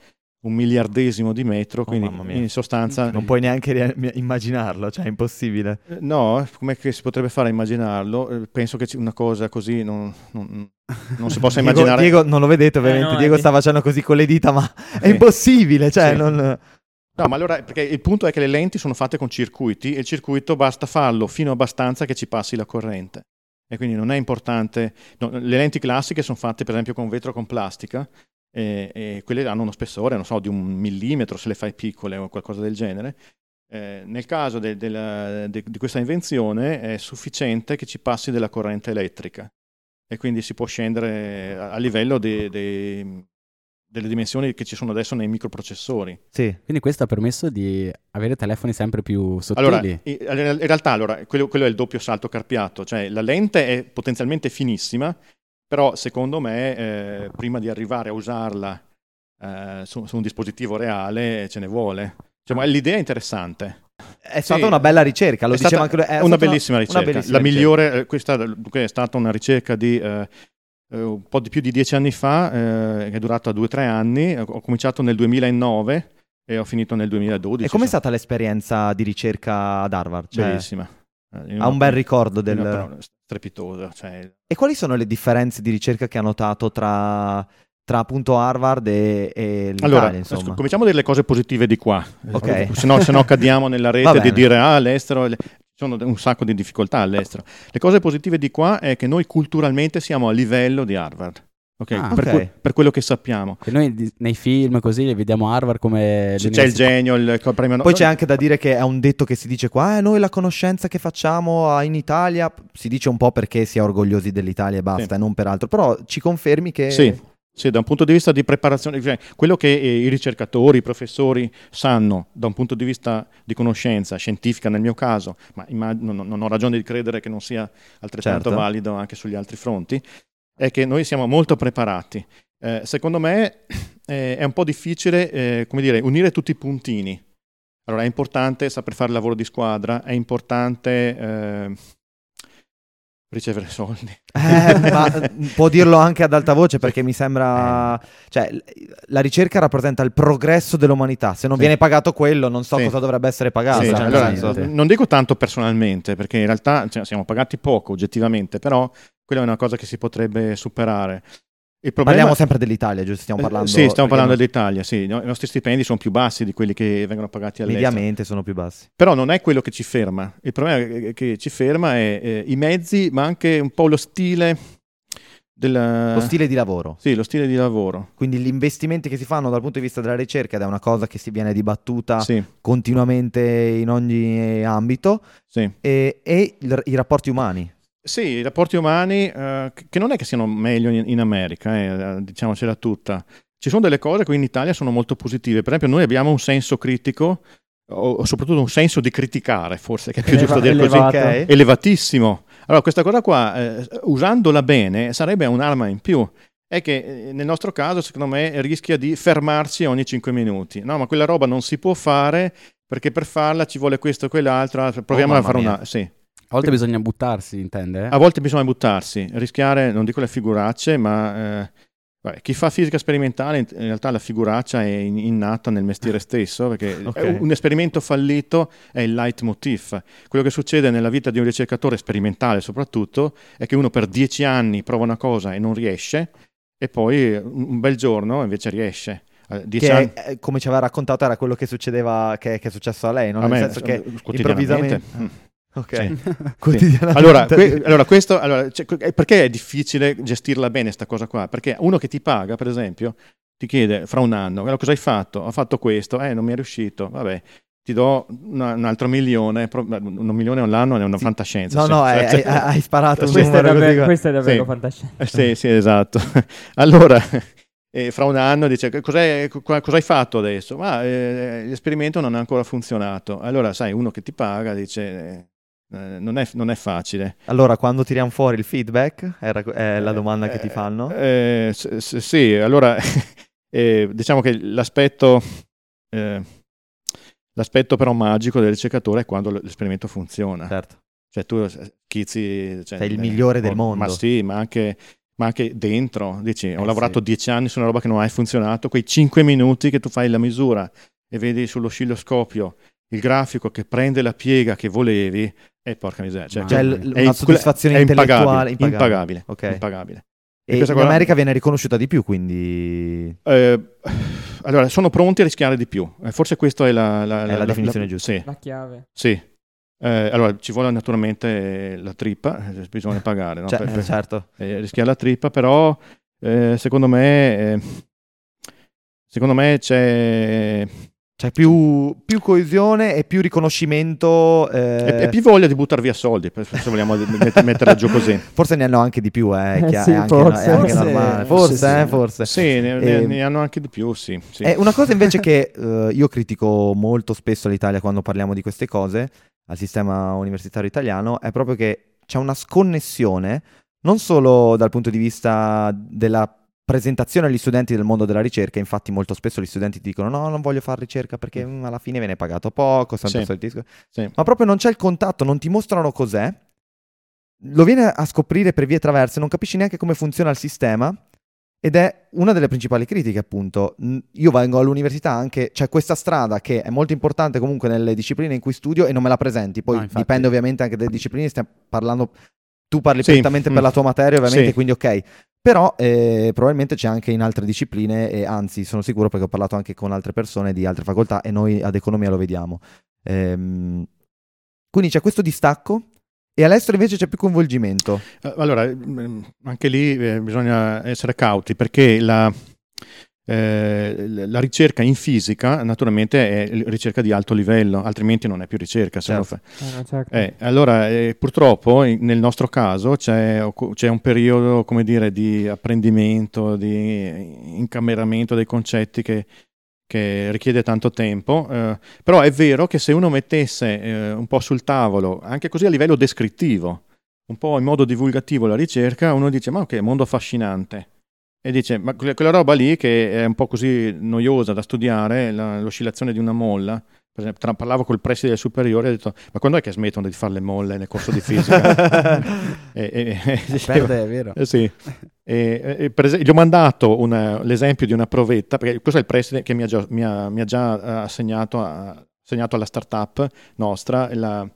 un miliardesimo di metro, quindi Oh, mia. in sostanza... non puoi neanche ri- immaginarlo, cioè è impossibile. Eh, No, come si potrebbe fare a immaginarlo? Eh, Penso che una cosa così non, non- non si possa Diego, immaginare. Diego, non lo vedete ovviamente, no, Diego è- sta facendo così con le dita, ma è Sì. impossibile, cioè Sì. non... No, ma allora, perché il punto è che le lenti sono fatte con circuiti e il circuito basta farlo fino abbastanza che ci passi la corrente. E quindi non è importante. no, le lenti classiche sono fatte per esempio con vetro con plastica e, e quelle hanno uno spessore, non so, di un millimetro se le fai piccole o qualcosa del genere. Eh, nel caso de- della- de- di questa invenzione è sufficiente che ci passi della corrente elettrica e quindi si può scendere a, a livello de- de- delle dimensioni che ci sono adesso nei microprocessori. Sì, Quindi questo ha permesso di avere telefoni sempre più sottili. Allora, in realtà allora, quello, quello è il doppio salto carpiato, cioè la lente è potenzialmente finissima, però secondo me eh, prima di arrivare a usarla eh, su, su un dispositivo reale ce ne vuole. Cioè, ma l'idea è interessante. è stata Sì. una bella ricerca, lo È diceva stata anche lui, è una stata bellissima una ricerca. bellissima la ricerca. migliore, eh, questa dunque, è stata una ricerca di eh, eh, un po' di più di dieci anni fa, eh, che è durata due o tre anni. Ho cominciato nel 2009 e ho finito nel 2012. E com'è Insomma, stata l'esperienza di ricerca ad Harvard? Cioè, Bellissima. Eh, ha un bel ricordo del... parola, strepitosa. Cioè, E quali sono le differenze di ricerca che ha notato tra, tra appunto Harvard e, e l'Italia, Allora, insomma? cominciamo a dire le cose positive di qua, Ok. Eh, se no, se no cadiamo nella rete di dire ah, all'estero le- ci sono un sacco di difficoltà all'estero. Le cose positive di qua è che noi culturalmente siamo a livello di Harvard, ok? Ah, per, ok. que- per quello che sappiamo. Che noi di- nei film così vediamo Harvard come... C- C'è il genio, il il premio no- Poi c'è anche da dire che è un detto che si dice qua, eh, noi la conoscenza che facciamo ah, in Italia, si dice un po' perché si è orgogliosi dell'Italia e basta, Sì. e non per altro, però ci confermi che... Sì, sì, da un punto di vista di preparazione, cioè, quello che eh, i ricercatori, i professori sanno da un punto di vista di conoscenza scientifica nel mio caso, ma immag- non, non ho ragione di credere che non sia altrettanto Certo. valido anche sugli altri fronti, è che noi siamo molto preparati. Eh, secondo me eh, è un po' difficile, eh, come dire, unire tutti i puntini. Allora è importante saper fare il lavoro di squadra, è importante eh, ricevere soldi. Eh, ma può dirlo anche ad alta voce perché mi sembra... Cioè, l- la ricerca rappresenta il progresso dell'umanità. Se non Sì. viene pagato quello, non so Sì. cosa dovrebbe essere pagato. Sì, cioè, cioè, allora, senso- non dico tanto personalmente, perché in realtà cioè, siamo pagati poco oggettivamente, però quella è una cosa che si potrebbe superare. Problema Parliamo sempre dell'Italia, giusto? Stiamo Eh, parlando... Sì, stiamo perché parlando no- dell'Italia, sì. I nostri stipendi sono più bassi di quelli che vengono pagati all'estero. Mediamente sono più bassi. Però non è quello che ci ferma. Il problema che- ci ferma è eh, i mezzi, ma anche un po' lo stile del... Lo stile di lavoro. Sì, lo stile di lavoro. Quindi gli investimenti che si fanno dal punto di vista della ricerca ed è una cosa che si viene dibattuta Sì, continuamente in ogni ambito sì. e, e i rapporti umani. Sì, i rapporti umani, eh, che non è che siano meglio in, in America, eh, diciamocela tutta. Ci sono delle cose che in Italia sono molto positive. Per esempio, noi abbiamo un senso critico, o, o soprattutto un senso di criticare, forse, che è più giusto dire così, elevato. Ok? elevatissimo. Allora, questa cosa qua, eh, usandola bene, sarebbe un'arma in più. È che eh, nel nostro caso, secondo me, rischia di fermarci ogni 5 minuti. No, ma quella roba non si può fare perché per farla ci vuole questo e quell'altro. Proviamo Oh, a fare mia. una... Sì. A volte bisogna buttarsi, intende? eh? A volte bisogna buttarsi, rischiare, non dico le figuracce, ma eh, Vabbè, chi fa fisica sperimentale in realtà la figuraccia è in- innata nel mestiere stesso, perché Ok. è un- esperimento fallito è il leitmotiv. Quello che succede nella vita di un ricercatore sperimentale soprattutto è che uno per dieci anni prova una cosa e non riesce e poi un bel giorno invece riesce. Eh, Che, anni... eh, come ci aveva raccontato, era quello che succedeva, che, che è successo a lei, no? a Nel me, senso che eh, quotidianamente. improvvisamente... Mm. Ok. Sì. Quotidianamente. Allora, que- allora, questo, allora, cioè, que- perché è difficile gestirla bene sta cosa qua? Perché uno che ti paga, per esempio, ti chiede fra un anno, "Allora, cosa hai fatto? Ho fatto questo, eh, non mi è riuscito, vabbè, ti do una- un altro milione, un milione all'anno è una Sì. fantascienza. No, sì. no, hai, Cioè, hai- hai sparato un Questo è davvero, questo è davvero Sì. fantascienza. Eh, sì, sì, esatto. Allora, eh, fra un anno dice, cos'è- co- cosa hai fatto adesso? Ma eh, l'esperimento non ha ancora funzionato. Allora, sai, uno che ti paga dice, eh, non, è, non è facile. Allora, quando tiriamo fuori il feedback, era- è la domanda che ti Eh, fanno? eh, s- s- sì, allora eh, diciamo che l'aspetto, eh, l'aspetto però magico del ricercatore è quando l'esperimento funziona. Certo. Cioè tu schizzi... Cioè, Sei il migliore del mondo. Ma sì, ma anche, ma anche dentro. Dici, ho Eh, lavorato sì. dieci anni su una roba che non ha funzionato, quei cinque minuti che tu fai la misura e vedi sull'oscilloscopio il grafico che prende la piega che volevi, e porca miseria. Cioè, Cioè, è l- una soddisfazione è intellettuale impagabile, impagabile. Ok. impagabile. E questa in cosa- America viene riconosciuta di più, quindi... Eh, allora, sono pronti a rischiare di più. Eh, forse questa è la, la- È la definizione giusta. Sì, La chiave. sì. Eh, allora, ci vuole naturalmente la trippa, eh, bisogna pagare, no? Cioè, Per- eh, per- certo. eh, rischiare la trippa, però eh, secondo me, eh, secondo me c'è, C'è più, più coesione e più riconoscimento. eh, è, è più voglia di buttare via soldi, per- se vogliamo met- metterla giù così. Forse ne hanno anche di più, eh, Eh sì, anche, forse. è anche Forse- normale. forse sì. eh, forse. Sì, ne, ne- Ehm, ne hanno anche di più, sì. sì. Eh, una cosa invece che eh, io critico molto spesso all'Italia quando parliamo di queste cose, al sistema universitario italiano, è proprio che c'è una sconnessione, non solo dal punto di vista della presentazione agli studenti del mondo della ricerca, infatti molto spesso gli studenti dicono no, non voglio fare ricerca perché mm, alla fine viene pagato poco, Sì. il solito discorso." Sì. ma proprio non c'è il contatto, non ti mostrano cos'è, lo viene a scoprire per vie traverse, non capisci neanche come funziona il sistema ed è una delle principali critiche appunto. Io vengo all'università anche, c'è questa strada che è molto importante comunque nelle discipline in cui studio e non me la presenti, poi No, infatti. dipende ovviamente anche dalle discipline, stiamo parlando, tu parli Sì, prettamente per mm. la tua materia ovviamente, Sì. quindi ok. Però eh, probabilmente c'è anche in altre discipline e anzi sono sicuro perché ho parlato anche con altre persone di altre facoltà e noi ad economia lo vediamo. Ehm, quindi c'è questo distacco e all'estero invece c'è più coinvolgimento. Eh, Allora, mm, anche lì eh, bisogna essere cauti perché la, eh, la ricerca in fisica naturalmente è ricerca di alto livello, altrimenti non è più ricerca. Certo. Eh, certo. Eh, allora, eh, purtroppo nel nostro caso c'è, c'è un periodo, come dire, di apprendimento, di incameramento dei concetti che, che richiede tanto tempo, eh, però è vero che se uno mettesse un po' sul tavolo, anche così a livello descrittivo, un po' in modo divulgativo la ricerca, uno dice, ma ok, mondo affascinante. E dice, ma quella, roba lì che è un po' così noiosa da studiare, la- l'oscillazione di una molla, per esempio, tra- parlavo col preside del superiore e ho detto, ma quando è che smettono di fare le molle nel corso di fisica? e, e- e dicevo, Perde, è vero. eh sì. E- e esempio, gli ho mandato una- l'esempio di una provetta, perché questo è il preside che mi ha già, mi ha- mi ha già eh, assegnato, a- assegnato alla startup nostra la-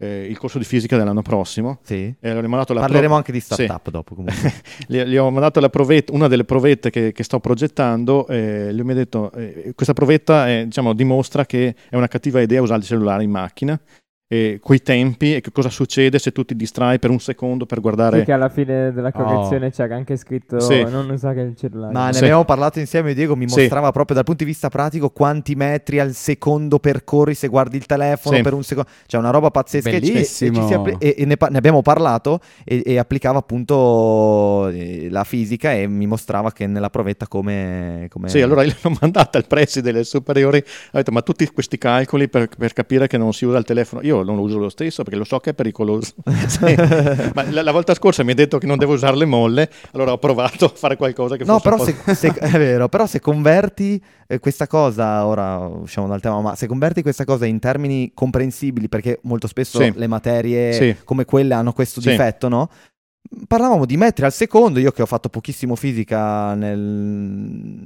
eh, il corso di fisica dell'anno prossimo. Sì. E la Parleremo prov- anche di startup dopo comunque. gli, gli ho mandato la provetta, una delle provette che, che sto progettando. E lui mi ha detto: eh, Questa provetta è, diciamo, dimostra che è una cattiva idea usare il cellulare in macchina. E coi tempi e che cosa succede se tu ti distrai per un secondo per guardare. Sì, che alla fine della correzione c'era anche scritto Sì. non usare il cellulare. Ma ne Sì. abbiamo parlato insieme, Diego mi Sì. mostrava proprio dal punto di vista pratico quanti metri al secondo percorri se guardi il telefono Sì. per un secondo. Cioè una roba pazzesca. E ci- e- e, Bellissimo. appli- e- e ne, pa- ne abbiamo parlato e, e applicava appunto eh, la fisica e mi mostrava che nella provetta come... come... Sì, allora io l'ho mandata al preside delle superiori, ho detto ma tutti questi calcoli per, per capire che non si usa il telefono, io non lo uso lo stesso perché lo so che è pericoloso. Sì. Ma la, la volta scorsa mi ha detto che non devo usare le molle, allora ho provato a fare qualcosa che No, fosse però un po'... se, se- è vero, però se converti eh, questa cosa, ora usciamo dal tema, ma se converti questa cosa in termini comprensibili, perché molto spesso Sì. le materie Sì. come quelle hanno questo difetto, no? Parlavamo di metri al secondo, io che ho fatto pochissimo fisica nel-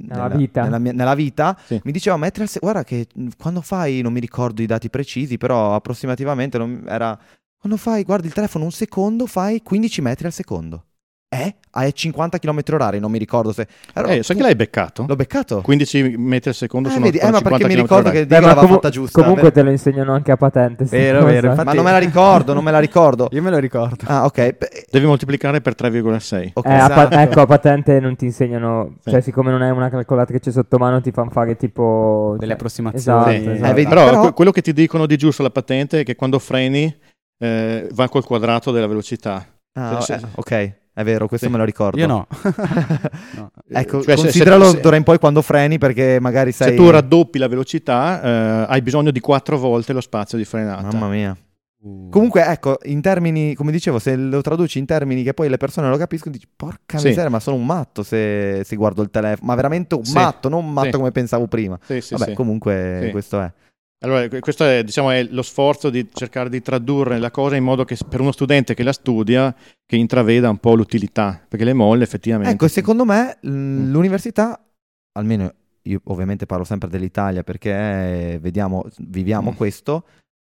nella, vita. nella mia- nella vita, Sì. mi diceva metri al secondo, guarda che quando fai, non mi ricordo i dati precisi, però approssimativamente non- era, quando fai, guardi il telefono un secondo, fai 15 metri al secondo. Eh? A 50 km orari, non mi ricordo se... Allora, Eh, sai che l'hai beccato? L'ho beccato? 15 metri al secondo Eh, sono vedi, eh, ma 50 perché mi ricordo orari. che Beh, Diego l'aveva comu- fatta giusta. comunque vero? te lo insegnano anche a patente. Vero, cosa. vero, infatti- Ma non me la ricordo, non me la ricordo. Io me lo ricordo. Ah, ok. beh, Devi moltiplicare per 3,6. ok, Eh, a pa- esatto. ecco, a patente non ti insegnano, Sì. cioè siccome non hai una calcolatrice sotto mano ti fanno fare tipo... Delle cioè, approssimazioni. Esatto, Sì. esatto. Eh, vedi, Però, però- que- quello che ti dicono di giù sulla patente è che quando freni eh, va col quadrato della velocità. Ah, eh, sì. ok, è vero, questo Sì. me lo ricordo. Io no. No. ecco, Cioè, se- consideralo se- d'ora in poi quando freni perché magari sei... Se tu raddoppi la velocità, eh, hai bisogno di quattro volte lo spazio di frenata. Mamma mia. Comunque, ecco, in termini, come dicevo, se lo traduci in termini che poi le persone lo capiscono, dici, porca Sì. miseria, ma sono un matto se, se guardo il telefono. Ma veramente un Sì. matto, non un matto Sì. come pensavo prima. Sì, sì, Vabbè, sì. comunque Sì. questo è. Allora, que- questo è, diciamo, è lo sforzo di cercare di tradurre la cosa in modo che per uno studente che la studia, che intraveda un po' l'utilità, perché le molle effettivamente... Ecco, secondo me l- l'università, almeno io ovviamente parlo sempre dell'Italia perché vediamo, viviamo Mm. questo,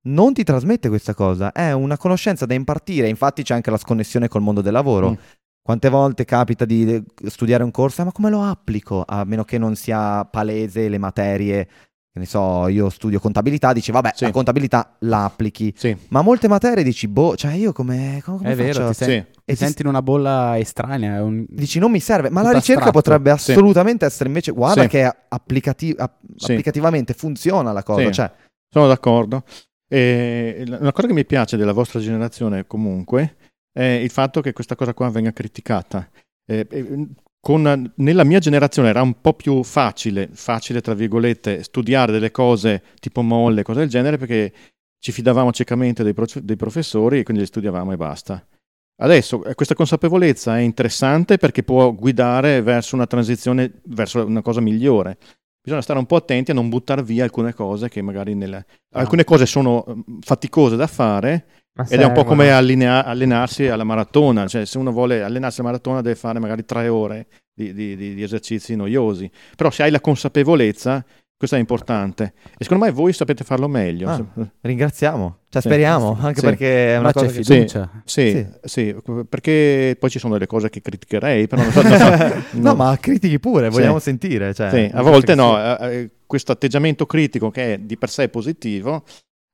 non ti trasmette questa cosa, è una conoscenza da impartire, infatti c'è anche la sconnessione col mondo del lavoro. Mm. Quante volte capita di studiare un corso, "Ah, ma come lo applico? A meno che non sia palese le materie, che ne so, io studio contabilità, dici vabbè, Sì. la contabilità la applichi. Sì, Ma molte materie dici, boh, cioè io come, come È vero, faccio? ti sei- sì. E Ti ti- senti in una bolla estranea. un- Dici non mi serve, ma la ricerca astratto. potrebbe Sì. assolutamente essere invece, guarda Sì. che applicati- app- Sì. applicativamente funziona la cosa, Sì. cioè, Sono d'accordo. E la- una cosa che mi piace della vostra generazione comunque è il fatto che questa cosa qua venga criticata. Eh, eh, con- nella mia generazione era un po' più facile, facile tra virgolette, studiare delle cose tipo molle, cose del genere, perché ci fidavamo ciecamente dei, pro- dei professori e quindi le studiavamo e basta. Adesso eh, questa consapevolezza è interessante perché può guidare verso una transizione, verso una cosa migliore. Bisogna stare un po' attenti a non buttare via alcune cose che magari nelle... alcune cose sono eh, faticose da fare Ma ed è un po' come allinea- allenarsi alla maratona, cioè se uno vuole allenarsi alla maratona deve fare magari tre ore di, di- di- di esercizi noiosi, però se hai la consapevolezza, questo è importante e secondo me voi sapete farlo meglio. Ah. ringraziamo, cioè Sì. speriamo, anche Sì. perché è una c'è cosa che... fiducia. Sì, sì, perché poi ci sono delle cose che criticherei, però non so, non so- no, no. ma critichi pure, Sì. vogliamo sentire, cioè, Sì, a volte no, eh, eh, questo atteggiamento critico che è di per sé positivo,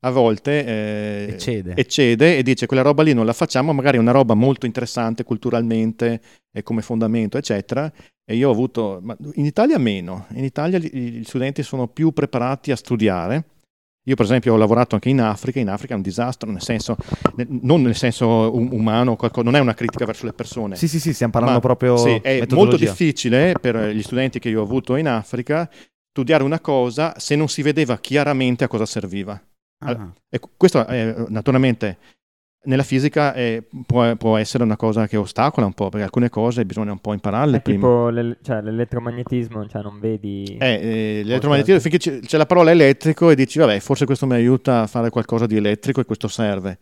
a volte eh, Eccede. eccede e dice quella roba lì non la facciamo, magari è una roba molto interessante culturalmente e come fondamento, eccetera. E io ho avuto, in Italia meno, in Italia gli, gli studenti sono più preparati a studiare. Io per esempio ho lavorato anche in Africa, in Africa è un disastro, nel senso, non nel senso um- umano, qualcosa- non è una critica verso le persone. Sì, sì, sì, stiamo parlando proprio Sì, è molto difficile per gli studenti che io ho avuto in Africa studiare una cosa se non si vedeva chiaramente a cosa serviva. Ah. E cu- questo è, naturalmente nella fisica è- può, può essere una cosa che ostacola un po', perché alcune cose bisogna un po' impararle È prima. tipo l'el- cioè, l'elettromagnetismo, cioè non vedi... Eh, eh, l'elettromagnetismo, finché c'è, c'è la parola elettrico e dici, vabbè, forse questo mi aiuta a fare qualcosa di elettrico e questo serve.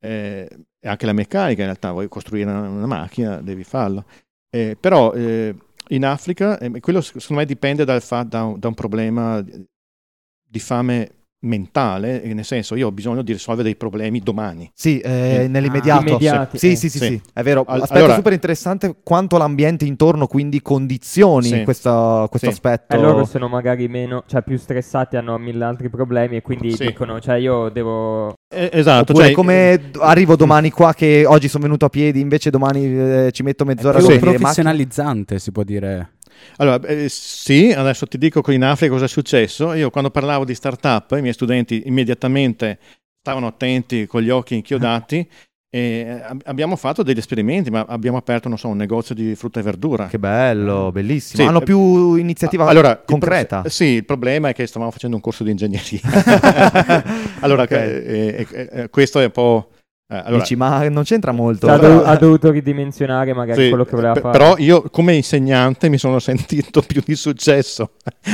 Eh, anche la meccanica, in realtà, vuoi costruire una, una macchina, devi farlo. Eh, però eh, in Africa, eh, quello secondo me dipende dal fa- da, un, da un problema di fame mentale, eh, nel senso io ho bisogno di risolvere dei problemi domani. Sì, eh, nell'immediato. Ah, immediati, Sì, eh. sì, sì, Sì. sì, è vero. Al- Aspetto allora- super interessante quanto l'ambiente intorno quindi condizioni Sì. questo, questo Sì. aspetto. E loro sono magari meno, cioè più stressati, hanno mille altri problemi e quindi Sì. dicono, cioè io devo... Eh, esatto, Oppure cioè, come arrivo domani qua che oggi sono venuto a piedi, invece domani eh, ci metto È mezz'ora più in macchina. professionalizzante, si può dire. Allora, eh, sì, adesso ti dico in Africa cosa è successo. Io quando parlavo di startup, i miei studenti immediatamente stavano attenti con gli occhi inchiodati e eh, ab- abbiamo fatto degli esperimenti, ma abbiamo aperto, non so, un negozio di frutta e verdura. Che bello, bellissimo. Sì, Hanno eh, più iniziativa Allora, il pro- concreta. sì, il problema è che stavamo facendo un corso di ingegneria. allora, Ok. eh, eh, eh, eh, questo è un po'... Eh, allora, Dici, ma non c'entra molto. Ha, dov- ha dovuto ridimensionare magari Sì, quello che voleva pe- fare. Però io come insegnante mi sono sentito più di successo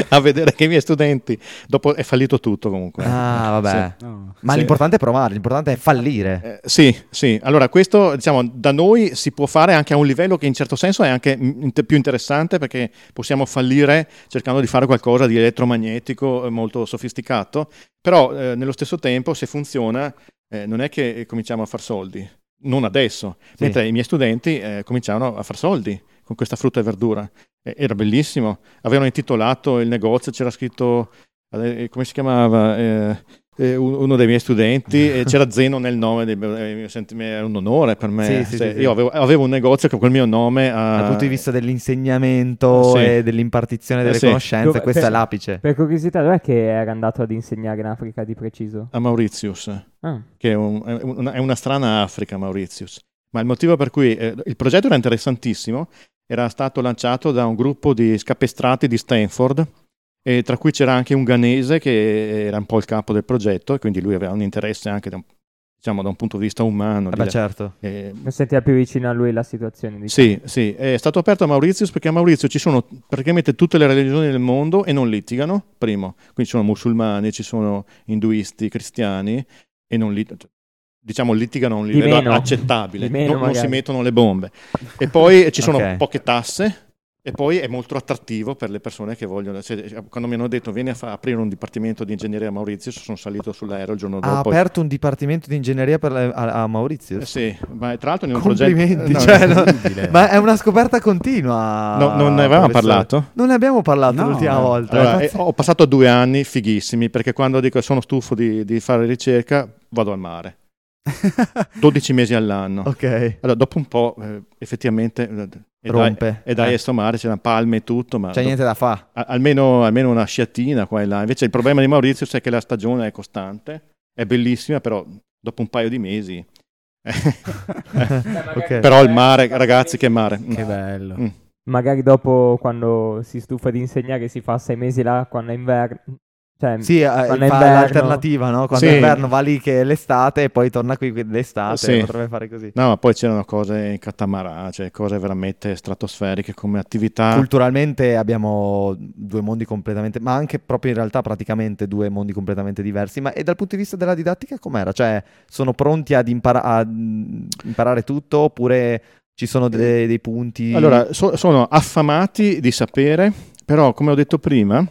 a vedere che i miei studenti, dopo è fallito tutto comunque. Ah, vabbè. No. Ma Sì. l'importante è provare, l'importante è fallire. Eh, sì, sì, allora questo diciamo da noi si può fare anche a un livello che in certo senso è anche più interessante perché possiamo fallire cercando di fare qualcosa di elettromagnetico eh, molto sofisticato, però eh, nello stesso tempo se funziona eh, non è che eh, cominciamo a far soldi, non adesso, Sì. mentre i miei studenti eh, cominciavano a far soldi con questa frutta e verdura. Eh, era bellissimo, avevano intitolato il negozio, c'era scritto, eh, come si chiamava? Eh, eh, un- uno dei miei studenti e c'era Zeno nel nome, dei- eh, era un onore per me. Sì, sì, Se- sì, sì. Io avevo, avevo un negozio che col mio nome ha... Dal punto di vista dell'insegnamento Sì. e dell'impartizione delle Eh, sì. conoscenze, Dove- questo per- è l'apice. Per curiosità, dov'è che era andato ad insegnare in Africa di preciso? a Mauritius, Ah, che è, un- è una, è una strana Africa Mauritius. Ma il motivo per cui eh, il progetto era interessantissimo, era stato lanciato da un gruppo di scapestrati di Stanford, e tra cui c'era anche un ghanese che era un po' il capo del progetto, e quindi lui aveva un interesse anche da un, diciamo, da un punto di vista umano. Eh di- beh, certo. eh, per sentire più vicino a lui la situazione. diciamo. Sì, sì, è stato aperto a Mauritius perché a Mauritius ci sono praticamente tutte le religioni del mondo e non litigano, primo, quindi ci sono musulmani, ci sono induisti, cristiani e non litigano. Diciamo litigano a un livello meno. accettabile, non, non si mettono le bombe. E poi ci sono Ok. poche tasse e poi è molto attrattivo per le persone che vogliono. se- quando mi hanno detto vieni a fa- aprire un dipartimento di ingegneria a Mauritius, sono salito sull'aereo il giorno Ha dopo. aperto un dipartimento di ingegneria per la- a, a Maurizio. Eh sì, ma tra l'altro in un progetto... Complimenti, no, cioè, no- incredibile. ma è una scoperta continua. no, non ne avevamo professore. parlato? Non ne abbiamo parlato No, l'ultima no. volta. Allora, eh, ho passato due anni fighissimi perché quando dico sono stufo di, di fare ricerca vado al mare, 12 mesi all'anno. ok, Allora, dopo un po' eh, effettivamente eh, e rompe. dai, e dai Eh, a sto mare c'erano palme e tutto, ma C'è do- niente da fare. almeno, almeno una sciatina qua e là. Invece il problema di Maurizio è che la stagione è costante, è bellissima, però dopo un paio di mesi... Ok. Però il mare, ragazzi, che mare. Che bello. Mm. Magari dopo, quando si stufa di insegnare, si fa sei mesi là quando è inverno. Cioè, Sì, eh, quando fa è inverno. l'alternativa, no? Quando Sì. è inverno va lì che è l'estate e poi torna qui l'estate. Sì. Potrebbe fare così. No, ma poi c'erano cose in catamarà, cioè cose veramente stratosferiche come attività. Culturalmente abbiamo due mondi completamente, ma anche proprio in realtà praticamente due mondi completamente diversi. Ma e dal punto di vista della didattica com'era? Cioè, sono pronti ad impara- a, imparare tutto oppure ci sono dei, dei punti? Allora, so- sono affamati di sapere, però come ho detto prima,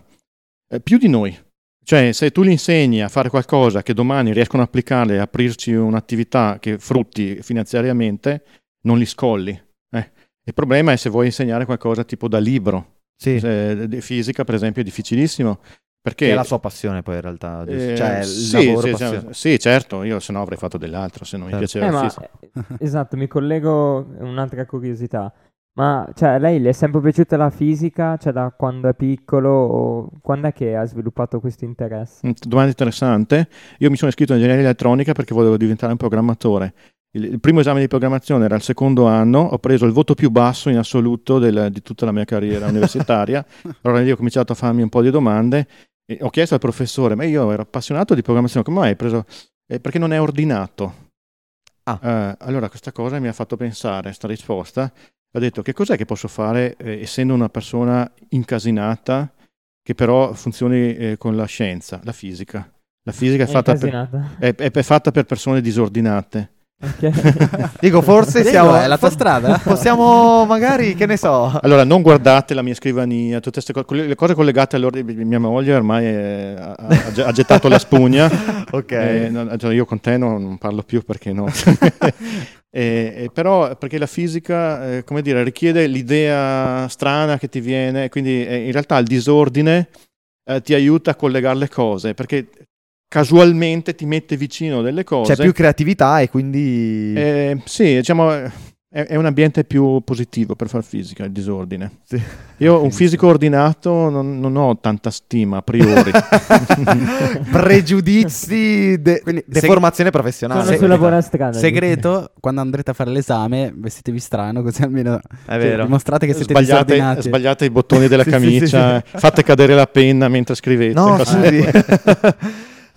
eh, più di noi. Cioè, se tu li insegni a fare qualcosa che domani riescono a applicare e aprirci un'attività che frutti finanziariamente, non li scolli. eh. Il problema è se vuoi insegnare qualcosa tipo da libro. sì, Se- di fisica, per esempio, è difficilissimo. Perché che è la sua passione poi in realtà? Eh, cioè il sì, lavoro sì, passione. sì, certo, io se no avrei fatto dell'altro, se non mi Certo. piaceva Eh, ma, esatto, mi collego a un'altra curiosità. Ma cioè, a lei le è sempre piaciuta la fisica? Cioè, da quando è piccolo? O quando è che ha sviluppato questo interesse? Mm, Domanda interessante. Io mi sono iscritto in ingegneria elettronica perché volevo diventare un programmatore. Il, il primo esame di programmazione era il secondo anno, ho preso il voto più basso in assoluto del- di tutta la mia carriera universitaria. allora lì ho cominciato a farmi un po' di domande e ho chiesto al professore, ma io ero appassionato di programmazione, come mai hai preso? "Eh, perché non è ordinato. Ah. Eh, allora questa cosa mi ha fatto pensare, questa risposta. Ho detto che cos'è che posso fare eh, essendo una persona incasinata che però funzioni eh, con la scienza, la fisica. La fisica è È fatta, per, è- è- fatta per persone disordinate. Ok. Dico, forse siamo... è la tua strada? Possiamo magari, che ne so... Allora, non guardate la mia scrivania, tutte queste cose, le cose collegate all'ordine. Mia moglie ormai è- ha, ha- ha gettato la spugna. ok. Eh, no, cioè, io con te non, non parlo più perché no. Eh, però perché la fisica, eh, come dire, richiede l'idea strana che ti viene, quindi eh, in realtà il disordine eh, ti aiuta a collegare le cose, perché casualmente ti mette vicino delle cose. C'è più creatività e quindi... Eh, sì, diciamo, è, è un ambiente più positivo per far fisica, il disordine. Sì. Io, un fisico ordinato, non, non ho tanta stima a priori. Pregiudizi, de- Quindi, deformazione professionale. Sono se- sulla buona strada. Segreto, quando andrete a fare l'esame, vestitevi strano, così almeno È vero. dimostrate che siete sbagliate, disordinati. sbagliate i bottoni della Sì, camicia, sì, sì. fate cadere la penna mentre scrivete. No.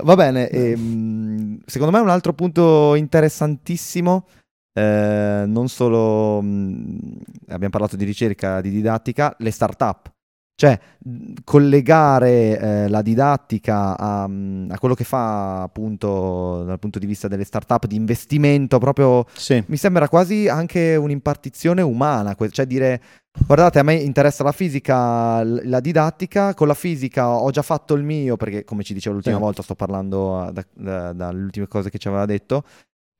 Va bene, ehm, secondo me un altro punto interessantissimo, eh, non solo mh, abbiamo parlato di ricerca, di didattica, le start-up. Cioè, mh, collegare eh, la didattica a, mh, a quello che fa appunto dal punto di vista delle start-up di investimento, proprio Sì, mi sembra quasi anche un'impartizione umana, que- cioè dire guardate a me interessa la fisica, l- la didattica, con la fisica ho già fatto il mio, perché come ci dicevo l'ultima Sì. volta sto parlando eh, da- da- dalle ultime cose che ci aveva detto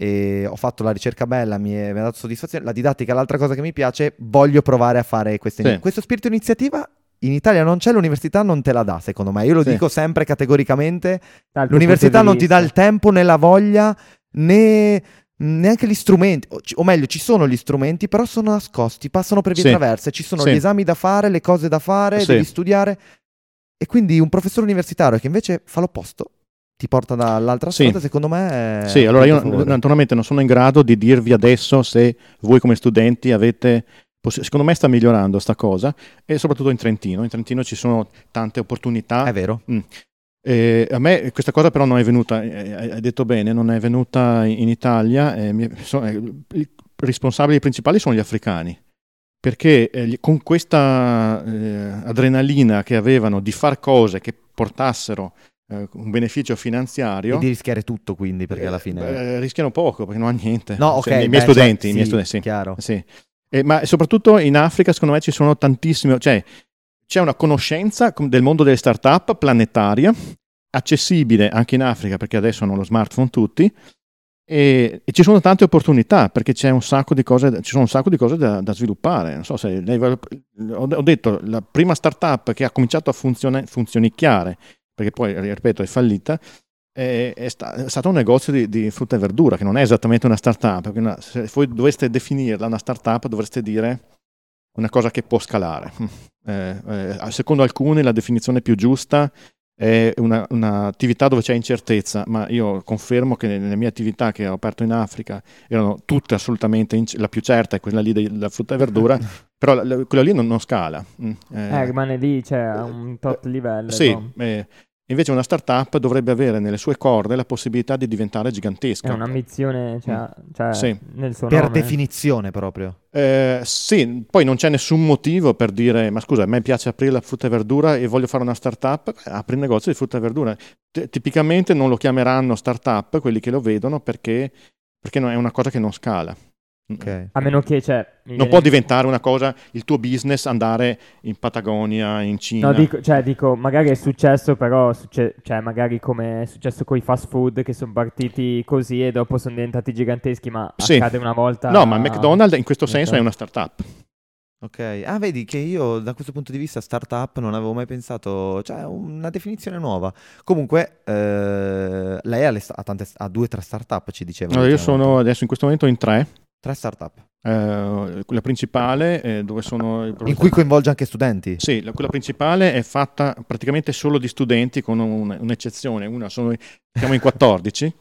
e ho fatto la ricerca bella, mi, è- mi ha dato soddisfazione, la didattica è l'altra cosa che mi piace, voglio provare a fare queste Sì. questo spirito iniziativa. In Italia non c'è, l'università non te la dà, secondo me. Io lo Sì. dico sempre categoricamente, Dal L'università non ti dà il tempo né la voglia né neanche gli strumenti, o, meglio, ci sono gli strumenti, però sono nascosti, passano per vie Sì. traverse, ci sono Sì. gli esami da fare, le cose da fare, Sì. devi studiare. E quindi un professore universitario che invece fa l'opposto, ti porta dall'altra Sì. strada, secondo me Sì, allora io favore. naturalmente non sono in grado di dirvi adesso se voi come studenti avete... Secondo me sta migliorando sta cosa e soprattutto in Trentino. In Trentino ci sono tante opportunità. È vero. Eh, a me questa cosa però non è venuta, eh, hai detto bene, non è venuta in Italia. eh, mi- so- eh, I responsabili principali sono gli africani, perché eh, con questa eh, adrenalina che avevano di far cose che portassero eh, un beneficio E finanziario, di rischiare tutto quindi, perché alla eh, fine... eh, rischiano poco perché non ha niente. no, ok. Cioè, i beh, miei cioè, studenti, i miei sì, studenti, sì. chiaro. Sì. Eh, ma soprattutto in Africa, secondo me, ci sono tantissime, cioè c'è una conoscenza del mondo delle start-up planetaria, accessibile anche in Africa perché adesso hanno lo smartphone tutti. E, e ci sono tante opportunità perché c'è un sacco di cose, ci sono un sacco di cose da, da sviluppare. Non so se ho detto la prima startup che ha cominciato a funzione- funzionicchiare, perché poi ripeto è fallita, è, è sta- è stato un negozio di, di frutta e verdura che non è esattamente una startup. una- se voi doveste definirla una startup dovreste dire una cosa che può scalare. Eh, eh, secondo alcuni la definizione più giusta è una- un'attività dove c'è incertezza, ma io confermo che nelle mie attività che ho aperto in Africa erano tutte assolutamente, inc- la più certa è quella lì della frutta e verdura, però la- la- quella lì non, non scala. Mm, eh, Eh, rimane lì, cioè a un tot livello. sì, no? eh, invece una startup dovrebbe avere nelle sue corde la possibilità di diventare gigantesca. È un'ambizione, cioè, cioè, Mm. Sì. nel suo Per nome. definizione proprio. Eh, sì, poi non c'è nessun motivo per dire, ma scusa, a me piace aprire la frutta e verdura e voglio fare una startup, eh, apri un negozio di frutta e verdura. T- tipicamente non lo chiameranno startup quelli che lo vedono perché, perché è una cosa che non scala. Ok. A meno che, cioè... Non viene- può diventare una cosa, il tuo business, andare in Patagonia, in Cina. No, dico, cioè, dico, magari è successo, però, succe- cioè, magari come è successo con i fast food che sono partiti così e dopo sono diventati giganteschi, ma Sì. accade una volta... No, ma McDonald's in questo senso è Ok. una startup. Ok, ah vedi che io da questo punto di vista startup non avevo mai pensato, cioè una definizione nuova. Comunque eh, lei ha, le sta- ha tante, ha due o tre startup ci diceva. No, io sono adesso in questo momento in tre. Tre startup, Eh, quella principale, eh, dove sono in cui coinvolge anche studenti. Sì, la- quella principale è fatta praticamente solo di studenti con un- un'eccezione. Una sono, siamo in 14,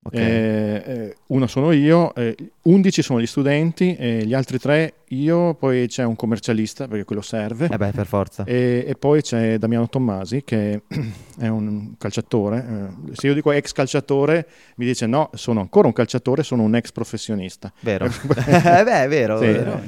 Ok. eh, eh, una sono io, eh, 11 sono gli studenti, gli altri tre io, poi c'è un commercialista perché quello serve. Eh beh, per forza. E, e poi c'è Damiano Tommasi che è un calciatore. eh, se io dico ex calciatore, mi dice no, sono ancora un calciatore, sono un ex professionista. Vero. eh beh, è vero. Sì. vero.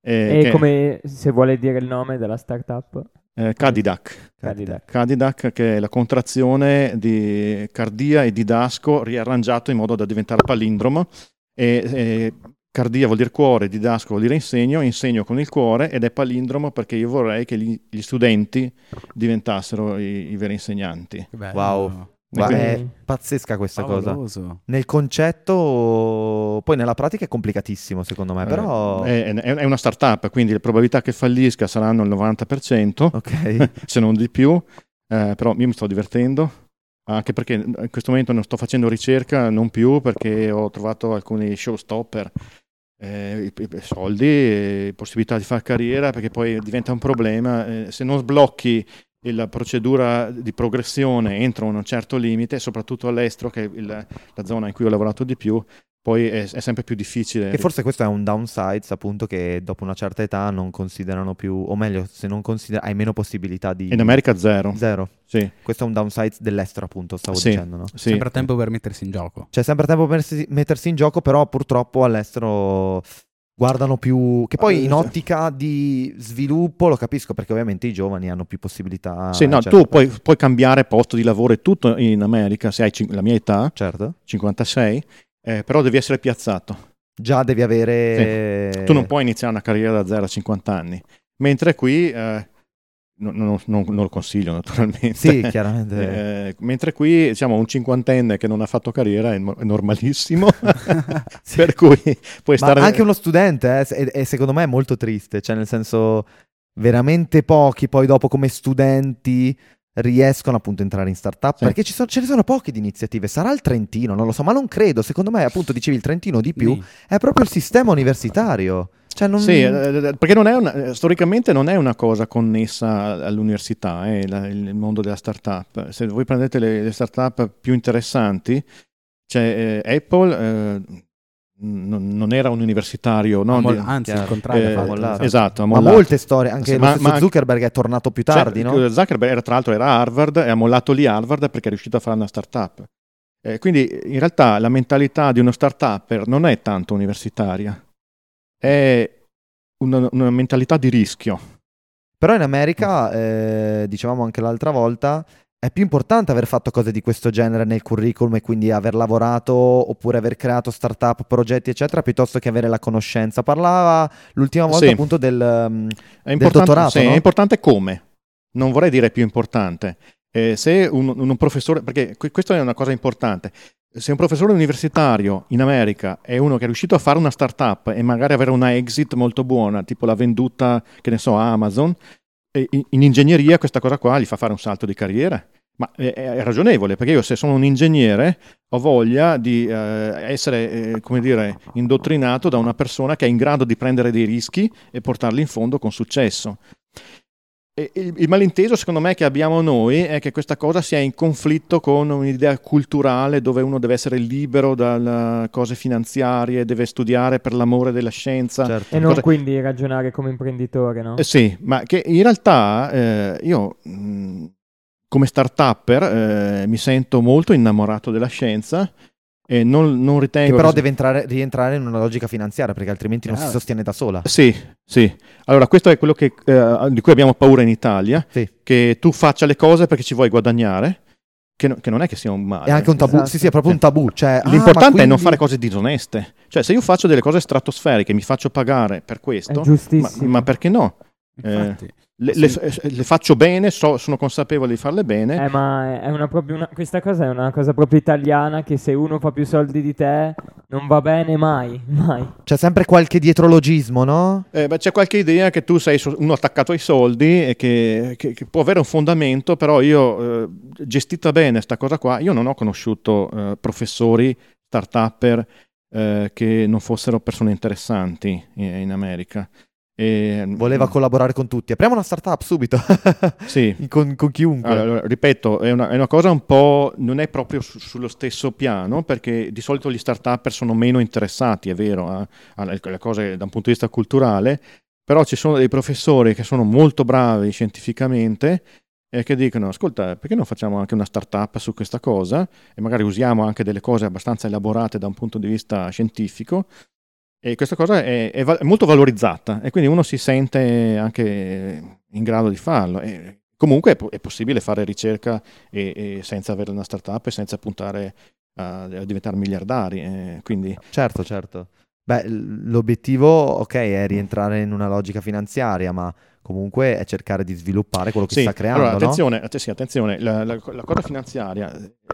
Eh, E che- come, se vuole dire il nome della startup? Eh, Cadillac. Cadillac. Cadillac, che è la contrazione di cardia e didasco riarrangiato in modo da diventare palindromo. E, e cardia vuol dire cuore, didasco vuol dire insegno, insegno con il cuore ed è palindromo perché io vorrei che gli, gli studenti diventassero i, i veri insegnanti. Wow. Ma quindi- è pazzesca questa cosa. Favoloso. Nel concetto, poi nella pratica è complicatissimo secondo me, però... Eh, È, è- è una startup, quindi le probabilità che fallisca saranno il 90%, Ok. se non di più, eh, però io mi sto divertendo. Anche perché in questo momento non sto facendo ricerca, non più perché ho trovato alcuni showstopper, eh, soldi, possibilità di fare carriera, perché poi diventa un problema. eh, se non sblocchi la procedura di progressione entro un certo limite, soprattutto all'estero, che è il- la zona in cui ho lavorato di più, poi è, è sempre più difficile. Che forse questo è un downside, appunto, che dopo una certa età non considerano più, o meglio, se non consideri, hai meno possibilità di... In America zero. Zero. Sì, Questo è un downside dell'estero, appunto, stavo Sì. dicendo, no? sì. Sembra tempo per mettersi in gioco. C'è sempre tempo per mettersi, mettersi in gioco, però purtroppo all'estero guardano più... Che poi in Eh, ottica di sviluppo lo capisco, perché ovviamente i giovani hanno più possibilità... Sì, no, eccetera. tu puoi, puoi cambiare posto di lavoro e tutto in America, se hai cin- la mia età, Certo. 56, eh, però devi essere piazzato. Già devi avere... Tu non puoi iniziare una carriera da 0 a 50 anni. Mentre qui, eh, no- no- non, non lo consiglio naturalmente. Sì, chiaramente. Eh, mentre qui, diciamo, un cinquantenne che non ha fatto carriera è, no- è normalissimo, per cui puoi Ma stare... anche uno studente, eh, e secondo me è molto triste, cioè nel senso veramente pochi poi dopo come studenti riescono appunto a entrare in startup Sì. perché ci sono- ce ne sono poche di iniziative, sarà il Trentino, non lo so, ma non credo, secondo me appunto dicevi il Trentino di più, Sì. è proprio il sistema universitario. Cioè non... Sì, eh, perché non è una- eh, storicamente non è una cosa connessa all'università, è la- il mondo della startup. Se voi prendete le, le startup più interessanti, c'è eh, Apple, eh, non, non era un universitario, no? Di- anzi, il contrario. eh, esatto, ha ma molte storie, anche ma- ma Zuckerberg è tornato più Cioè, tardi, no? Zuckerberg era, tra l'altro era a Harvard e ha mollato lì Harvard perché è riuscito a fare una startup. Eh, quindi in realtà la mentalità di uno startupper non è tanto universitaria, è una, una mentalità di rischio. Però in America, eh, dicevamo anche l'altra volta, è più importante aver fatto cose di questo genere nel curriculum e quindi aver lavorato oppure aver creato startup, progetti, eccetera, piuttosto che avere la conoscenza. Parlava l'ultima volta Sì. appunto del, È importante, dottorato, sì, no? è importante come, non vorrei dire più importante. Eh, se un, un professore, perché que- questa è una cosa importante, se un professore universitario in America è uno che è riuscito a fare una startup e magari avere una exit molto buona, tipo l'ha venduta, che ne so, a Amazon, in, in ingegneria questa cosa qua gli fa fare un salto di carriera. Ma è ragionevole, perché io se sono un ingegnere ho voglia di eh, essere, eh, come dire, indottrinato da una persona che è in grado di prendere dei rischi e portarli in fondo con successo. E il, il malinteso, secondo me, che abbiamo noi è che questa cosa sia in conflitto con un'idea culturale dove uno deve essere libero dalle cose finanziarie, deve studiare per l'amore della scienza. certo. E non Cosa- quindi ragionare come imprenditore, no? Eh, sì, ma che in realtà eh, io mh, come start-upper eh, mi sento molto innamorato della scienza e non, non che ritengo... però che- deve entrare, rientrare in una logica finanziaria perché altrimenti non si Ah. sostiene da sola. Sì, sì. Allora questo è quello che, eh, di cui abbiamo paura in Italia, Sì. che tu faccia le cose perché ci vuoi guadagnare, che, no- che non è che sia un male. È anche un tabù, Esatto. sì sì, è proprio un tabù. Cioè, ah, L'importante ma è non quindi- fare cose disoneste. Cioè, se io faccio delle cose stratosferiche mi faccio pagare per È questo, ma, giustissimo. ma perché no? Infatti, Le, Sì. le- le faccio bene, so- sono consapevole di farle bene. Eh, ma è- una proprio una- questa cosa è una cosa proprio italiana che se uno fa più soldi di te non va bene mai, mai. C'è sempre qualche dietrologismo, no? Eh, beh, c'è qualche idea che tu sei uno attaccato ai soldi e che, che- che può avere un fondamento, però io, eh, gestita bene sta cosa qua, io non ho conosciuto eh, professori, start-upper eh, che non fossero persone interessanti in, in America. E, Voleva collaborare con tutti. Apriamo una startup subito. Sì. con, con chiunque. Allora, ripeto, è una, è una cosa un po'. non è proprio su- sullo stesso piano, perché di solito gli start-up sono meno interessati, è vero, a- alle alle cose da un punto di vista culturale, però ci sono dei professori che sono molto bravi scientificamente e che dicono: Ascolta, perché non facciamo anche una startup su questa cosa e magari usiamo anche delle cose abbastanza elaborate da un punto di vista scientifico. E questa cosa è, è è molto valorizzata e quindi uno si sente anche in grado di farlo. E comunque è, è possibile fare ricerca e, e senza avere una startup e senza puntare a, a diventare miliardari. eh, quindi Certo, certo. Beh, l'obiettivo, ok, è rientrare in una logica finanziaria, ma comunque è cercare di sviluppare quello che Sì, sta creando, allora, no? attenzione, att- sì, attenzione, la, la- la cosa finanziaria,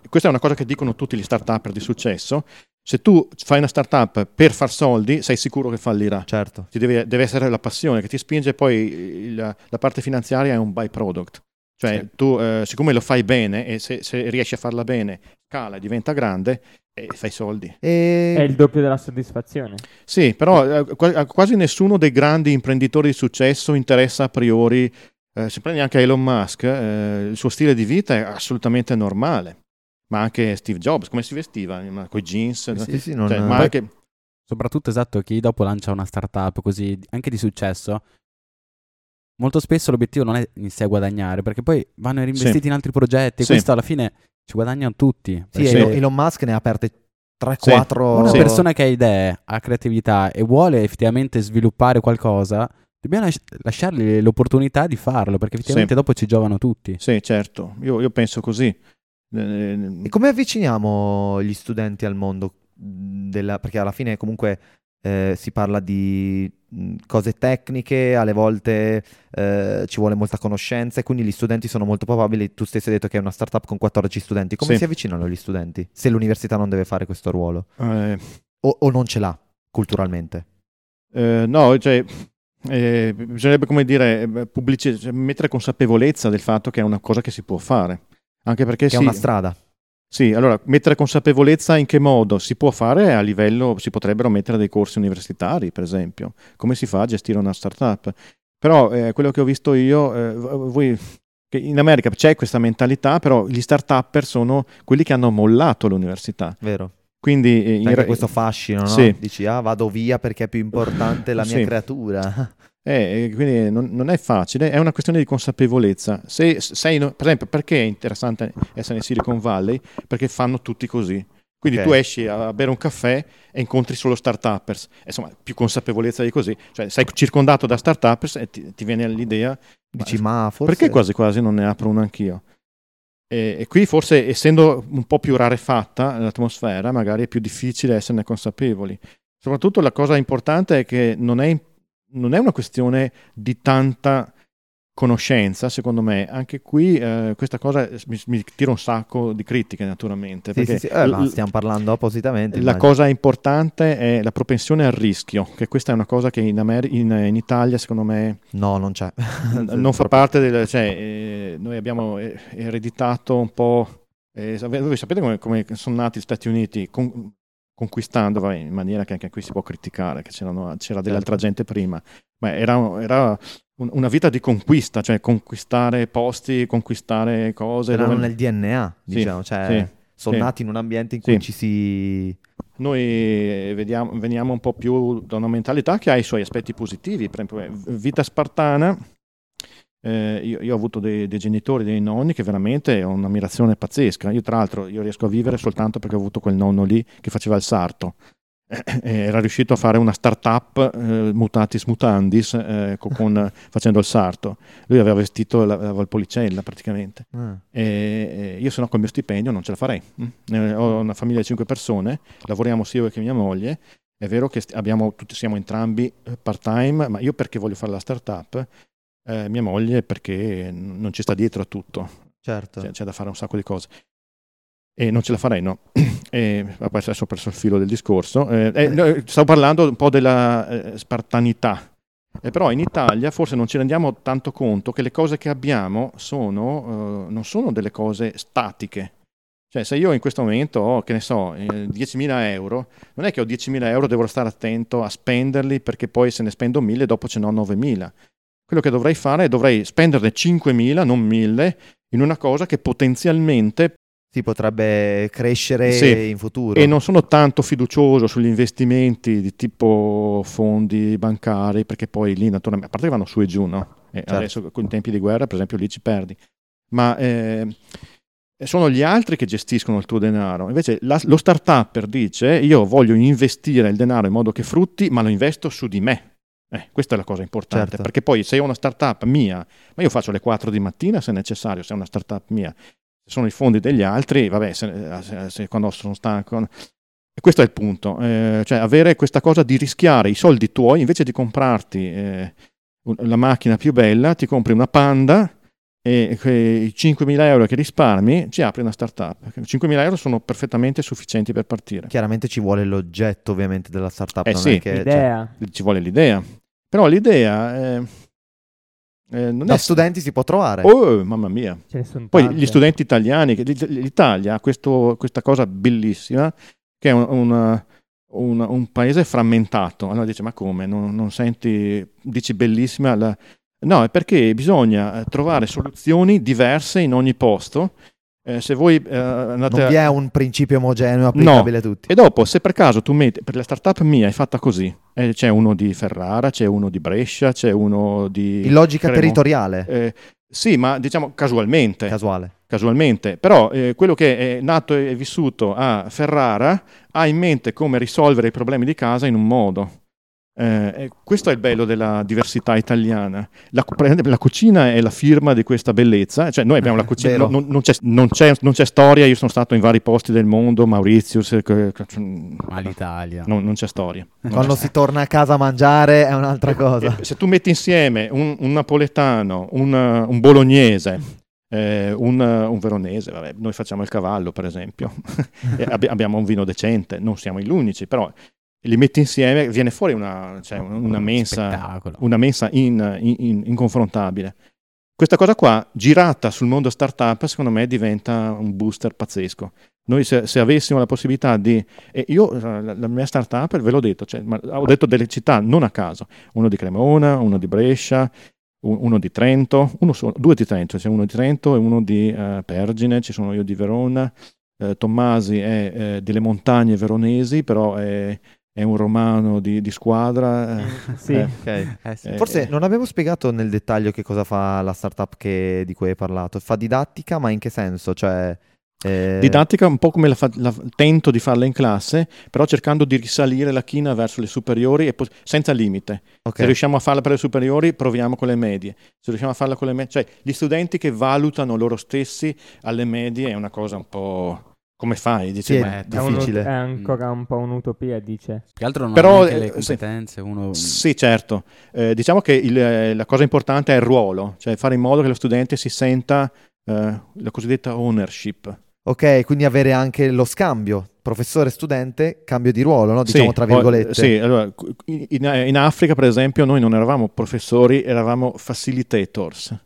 questa è una cosa che dicono tutti gli start-up di successo. Se tu fai una startup per far soldi, sei sicuro che fallirà. Certo. Ti deve, deve essere la passione che ti spinge, poi il- la parte finanziaria è un byproduct. Cioè, Sì. tu, eh, siccome lo fai bene e se, se riesci a farla bene, scala e diventa grande, e fai soldi. E... È il doppio della soddisfazione. Sì, però eh, a quasi nessuno dei grandi imprenditori di successo interessa a priori, eh, se prendi anche Elon Musk, eh, il suo stile di vita è assolutamente normale. Ma anche Steve Jobs, come si vestiva? Con i jeans, Sì, sì, non- cioè, ma Poi- anche... Soprattutto esatto, chi dopo lancia una startup così, anche di successo, molto spesso l'obiettivo non è in sé guadagnare, perché poi vanno reinvestiti Sì. in altri progetti e Sì. questo alla fine ci guadagnano tutti. Sì, perché Elon, Musk ne ha aperte Sì. 3-4. una Sì. persona che ha idee, ha creatività e vuole effettivamente sviluppare qualcosa, dobbiamo lasci- lasciargli l'opportunità di farlo, perché effettivamente Sì. dopo ci giovano tutti. Sì, certo, io, io penso così. E come avviciniamo gli studenti al mondo? della- perché alla fine comunque eh, si parla di mh, cose tecniche, alle volte eh, ci vuole molta conoscenza e quindi gli studenti sono molto probabili. Tu stesso hai detto che è una startup con 14 studenti. Come Sì. si avvicinano gli studenti? Se l'università non deve fare questo ruolo eh, o, o non ce l'ha culturalmente? Eh, no, cioè, eh, bisognerebbe, come dire, eh, pubblici- cioè, mettere consapevolezza del fatto che è una cosa che si può fare. Anche perché sì, è una strada. sì, allora, mettere consapevolezza in che modo si può fare a livello, si potrebbero mettere dei corsi universitari, per esempio. Come si fa a gestire una startup? Però eh, quello che ho visto io, eh, voi, in America c'è questa mentalità, però gli start-upper sono quelli che hanno mollato l'università. Vero? Quindi eh, in re- questo fascino, no? Sì. Dici, ah, vado via perché è più importante la mia Sì. creatura. Eh, e quindi non, non è facile, è una questione di consapevolezza. Se sei, per esempio, perché è interessante essere in Silicon Valley? Perché fanno tutti così. Quindi Ok. tu esci a bere un caffè e incontri solo start-uppers. Insomma, più consapevolezza di così. Cioè, sei circondato da start-uppers e ti, ti viene l'idea, Dici, ma forse... perché quasi quasi non ne apro uno anch'io? E, e qui forse, essendo un po' più rarefatta l'atmosfera, magari è più difficile esserne consapevoli. Soprattutto la cosa importante è che non è, non è una questione di tanta conoscenza, secondo me. Anche qui eh, questa cosa mi, mi tira un sacco di critiche, naturalmente. Sì, perché sì, sì. Eh, l- stiamo parlando appositamente. la immagino. cosa importante è la propensione al rischio, che questa è una cosa che in, Amer- in- in Italia, secondo me, No, non c'è. non fa parte del... Cioè, eh, noi abbiamo eh, ereditato un po'... eh, voi sapete come, come sono nati gli Stati Uniti? Con- conquistando, vabbè, in maniera che anche qui si può criticare, che c'erano- c'era dell'altra gente prima, ma era, era un- una vita di conquista, cioè conquistare posti, conquistare cose. Erano dove- nel DNA, Sì, diciamo. Cioè, sì, sono sì. nati in un ambiente in cui Sì. ci si... Noi eh, vediamo, veniamo un po' più da una mentalità che ha i suoi aspetti positivi, per esempio, eh, vita spartana. Eh, io, io ho avuto dei, dei genitori, dei nonni che veramente ho un'ammirazione pazzesca. Io, tra l'altro, io riesco a vivere soltanto perché ho avuto quel nonno lì che faceva il sarto. Eh, era riuscito a fare una start-up eh, mutatis mutandis eh, co- con- facendo il sarto. Lui aveva vestito la, la Valpolicella praticamente. Ah. E, io se no col mio stipendio non ce la farei. Mm. Eh, ho una famiglia di cinque persone, lavoriamo sia io che mia moglie. È vero che st- abbiamo, tutti, siamo entrambi eh, part-time, ma io perché voglio fare la startup, eh, mia moglie perché non ci sta dietro a tutto, Certo. c'è, c'è da fare un sacco di cose. E non ce la farei, no. e, adesso ho perso il filo del discorso. Eh, eh, stavo parlando un po' della eh, spartanità. Eh, però in Italia forse non ci rendiamo tanto conto che le cose che abbiamo sono, eh, non sono delle cose statiche. Cioè, se io in questo momento ho, che ne so, eh, 10.000 euro, non è che ho 10.000 euro, devo stare attento a spenderli perché poi se ne spendo 1.000 dopo ce n'ho 9.000. Quello che dovrei fare è dovrei spenderne 5.000, non 1.000, in una cosa che potenzialmente Si potrebbe crescere Sì. in futuro. e non sono tanto fiducioso sugli investimenti di tipo fondi bancari, perché poi lì naturalmente, a parte che vanno su e giù, no? E Certo. adesso con i tempi di guerra, per esempio, lì ci perdi. Ma eh, sono gli altri che gestiscono il tuo denaro. Invece la- lo start-upper dice, io voglio investire il denaro in modo che frutti, ma lo investo su di me. Eh, questa è la cosa importante, Certo. perché poi se ho una startup mia, ma io faccio alle 4 di mattina se necessario, se è una startup mia, se sono i fondi degli altri, vabbè, se, se- se- quando sono stanco. E questo è il punto, eh, cioè avere questa cosa di rischiare i soldi tuoi invece di comprarti eh, la macchina più bella, ti compri una Panda e quei 5.000 euro che risparmi ci apri una startup. 5.000 euro sono perfettamente sufficienti per partire. Chiaramente ci vuole l'oggetto ovviamente della startup. Eh non sì, è che, cioè, L'idea. Ci vuole l'idea. Però l'idea eh, eh, non da è... studenti si può trovare. Oh, mamma mia. Ce ne sono Poi tante. gli studenti italiani, che- l'Italia ha questo- questa cosa bellissima, che è un, una- un- un paese frammentato. Allora dice, ma come? Non, non senti, dici bellissima la... No, è perché bisogna eh, trovare soluzioni diverse in ogni posto eh, se voi eh, andate Non vi è un principio omogeneo applicabile a tutti. E dopo, se per caso tu metti, per la startup mia è fatta così, eh, c'è uno di Ferrara, c'è uno di Brescia, c'è uno di... In logica Cremo- territoriale, Eh, sì, ma diciamo casualmente, casuale. casualmente. Però eh, quello che è nato e vissuto a Ferrara ha in mente come risolvere i problemi di casa in un modo. Eh, e questo è il bello della diversità italiana. La, la cucina è la firma di questa bellezza. Cioè, noi abbiamo la cucina, Vero. non, non c'è, non c'è- non c'è storia. Io sono stato in vari posti del mondo, Mauritius, eh, che- che- Ma l'Italia. non, non c'è storia. Non Quando c'è- si torna a casa a mangiare è un'altra cosa. eh, se tu metti insieme un, un napoletano, un, un bolognese, eh, un, un veronese, vabbè, noi facciamo il cavallo per esempio, abbi- abbiamo un vino decente, non siamo gli unici, però li metti insieme, viene fuori una, cioè, una mensa, una mensa in- in- in- inconfrontabile. Questa cosa qua, girata sul mondo startup, secondo me diventa un booster pazzesco. Noi se, se avessimo la possibilità di... E io, eh, la, la mia startup, ve l'ho detto, cioè, ma ho detto delle città non a caso, uno di Cremona, uno di Brescia, un- uno di Trento, uno solo- due di Trento, c'è uno di Trento e uno di eh, Pergine, ci sono io di Verona, eh, Tommasi è eh, delle montagne veronesi, però è, è un romano di, di squadra. eh, Sì. eh, Ok. Eh sì. Eh, Forse non abbiamo spiegato nel dettaglio che cosa fa la startup che- di cui hai parlato. Fa didattica, ma in che senso? Cioè, eh, Didattica un po' come la, fa- la- tento di farla in classe, però cercando di risalire la china verso le superiori e pos- senza limite. ok. Se riusciamo a farla per le superiori, proviamo con le medie. Se riusciamo a farla con le medie, cioè gli studenti che valutano loro stessi alle medie è una cosa un po' come fai? Dici, Sì, ma- è È, un- difficile. è ancora un po' un'utopia, dice. Più che altro non Però, le eh, sì. competenze, uno... Sì, certo. Eh, diciamo che il- eh, la cosa importante è il ruolo, cioè fare in modo che lo studente si senta eh, la cosiddetta ownership. Ok, quindi avere anche lo scambio professore-studente, cambio di ruolo, no? diciamo Sì, tra poi- virgolette. sì, allora, in, in Africa, per esempio, noi non eravamo professori, eravamo facilitators.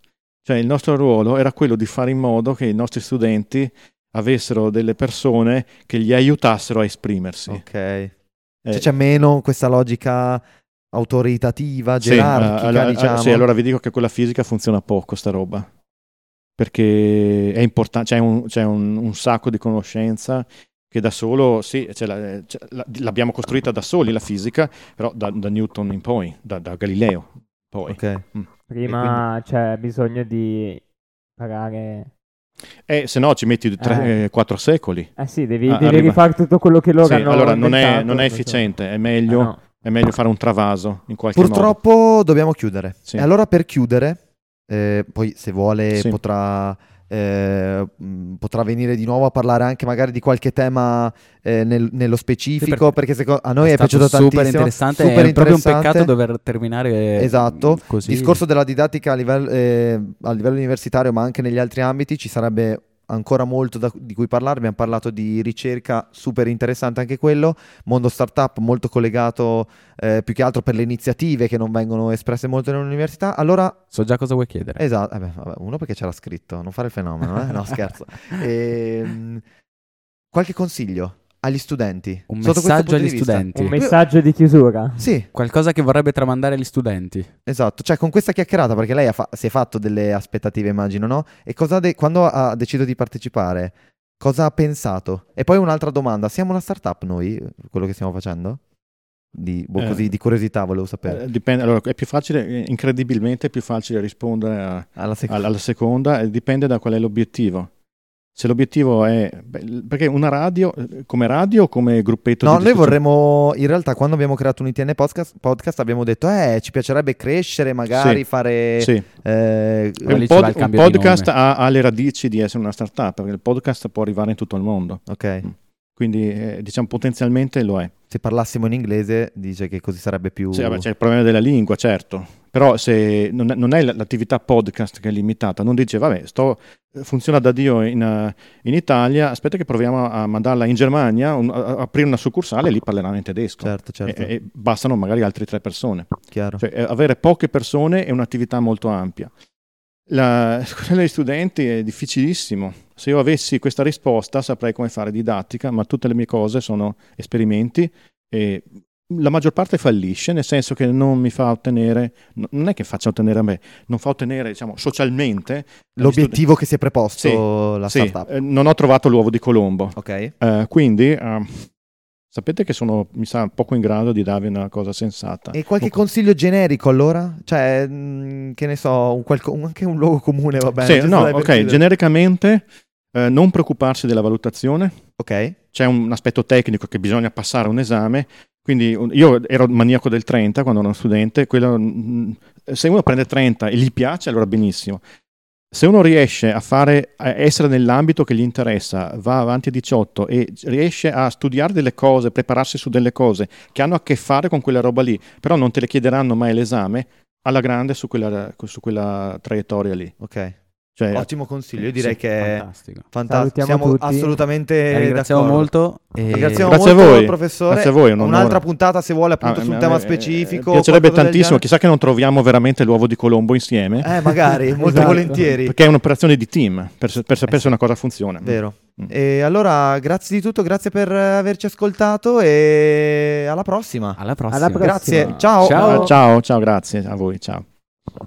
Cioè il nostro ruolo era quello di fare in modo che i nostri studenti avessero delle persone che gli aiutassero a esprimersi. Ok. Eh, Cioè, c'è meno questa logica autoritativa, sì, gerarchica, eh, allora, diciamo. sì, allora vi dico che con la fisica funziona poco sta roba. Perché è importante, c'è, un, c'è un- un sacco di conoscenza che da solo, sì, ce la- ce la- l'abbiamo costruita da soli la fisica, però da, da Newton in poi, da, da Galileo in poi. Ok. Prima c'è bisogno di imparare... E se no ci metti Eh. 4 secoli. Eh sì, devi, Ah, devi rifare tutto quello che loro Sì, hanno allora non è, non è efficiente, è Ah, meglio, no. è meglio fare un travaso in qualche modo. Purtroppo dobbiamo chiudere. Sì. E allora per chiudere, eh, poi se vuole Sì. potrà, eh, potrà venire di nuovo a parlare anche magari di qualche tema eh, nel- nello specifico, Sì, perché seco- a noi è, stato piaciuto super tantissimo. interessante. super è proprio un interessante. peccato dover terminare Esatto. così. discorso della didattica a livello, eh, a livello universitario, ma anche negli altri ambiti, ci sarebbe ancora molto da- di cui parlare. Abbiamo parlato di ricerca, super interessante anche quello. Mondo startup molto collegato eh, più che altro per le iniziative che non vengono espresse molto nell'università. Allora, So già cosa vuoi chiedere. esatto, eh beh, vabbè, uno perché c'era scritto, non fare il fenomeno, eh? no scherzo. Ehm, qualche consiglio agli studenti? Un messaggio agli studenti. Un messaggio di chiusura. Sì, Qualcosa che vorrebbe tramandare agli studenti. Esatto, cioè con questa chiacchierata, perché lei ha fa- si è fatto delle aspettative, immagino, no? E de- quando ha deciso di partecipare, cosa ha pensato? E poi un'altra domanda, siamo una startup noi, quello che stiamo facendo? Di, boh, Eh. così, di curiosità volevo sapere. Eh, dipende, allora, è più facile, eh, incredibilmente è più facile rispondere a- Alla sec- alla, alla seconda, dipende da qual è l'obiettivo. Se l'obiettivo è... beh, perché una radio, come radio o come gruppetto No, di noi vorremmo, in realtà quando abbiamo creato un ITN podcast, podcast abbiamo detto, eh, ci piacerebbe crescere, magari Sì, fare... Sì. eh, un, pod- un podcast ha, ha le radici di essere una startup, perché il podcast può arrivare in tutto il mondo. ok, Quindi, eh, diciamo, potenzialmente lo è. se parlassimo in inglese dice che così sarebbe più... Sì, vabbè, c'è il problema della lingua, certo. Però se non è, non è l'attività podcast che è limitata, non dice, vabbè, sto, funziona da Dio in, in Italia, aspetta che proviamo a mandarla in Germania, un- a, aprire una succursiale e lì parleranno in tedesco. Certo, certo, E, e bastano magari altre tre persone. chiaro. Cioè, eh, avere poche persone è un'attività molto ampia. La scuola degli studenti è difficilissimo. Se io avessi questa risposta saprei come fare didattica, ma tutte le mie cose sono esperimenti e la maggior parte fallisce, nel senso che non mi fa ottenere, no- non è che faccia ottenere a me, non fa ottenere, diciamo, socialmente L'obiettivo che si è preposto Sì, la Sì, startup. eh, non ho trovato l'uovo di Colombo. Ok. Eh, quindi eh, sapete che sono, mi sa, poco in grado di darvi una cosa sensata. E qualche Poco- consiglio generico allora? Cioè, mh, che ne so, un qualco- un- anche un luogo comune va bene. Sì, no, ok, chiudere. genericamente eh, non preoccuparsi della valutazione, Ok. c'è un aspetto tecnico che bisogna passare un esame, quindi io ero maniaco del 30 quando ero studente, quello, mm, se uno prende 30 e gli piace allora benissimo. Se uno riesce a, fare, a essere nell'ambito che gli interessa, va avanti a 18 e riesce a studiare delle cose, prepararsi su delle cose che hanno a che fare con quella roba lì, però non te le chiederanno mai l'esame, alla grande su quella, su quella traiettoria lì. Ok. Cioè, Ottimo consiglio. Io direi Sì, che è fantastico. Siamo tutti. assolutamente Eh, ringraziamo d'accordo. molto. e- Ringraziamo Grazie a molto, voi. professore. Grazie a voi, un. Un'altra puntata, se vuole, appunto, Ah, su un a tema eh, specifico. piacerebbe qualcosa del tantissimo, chissà che non troviamo veramente l'uovo di Colombo insieme. Eh, magari, molto Esatto. volentieri. Perché è un'operazione di team, per, per sapere Eh se una cosa funziona. Vero. Mm. E allora, grazie di tutto, grazie per averci ascoltato e alla prossima. Alla prossima. Alla prossima. Grazie, ciao. Ciao. Ciao, ciao, grazie a voi, ciao.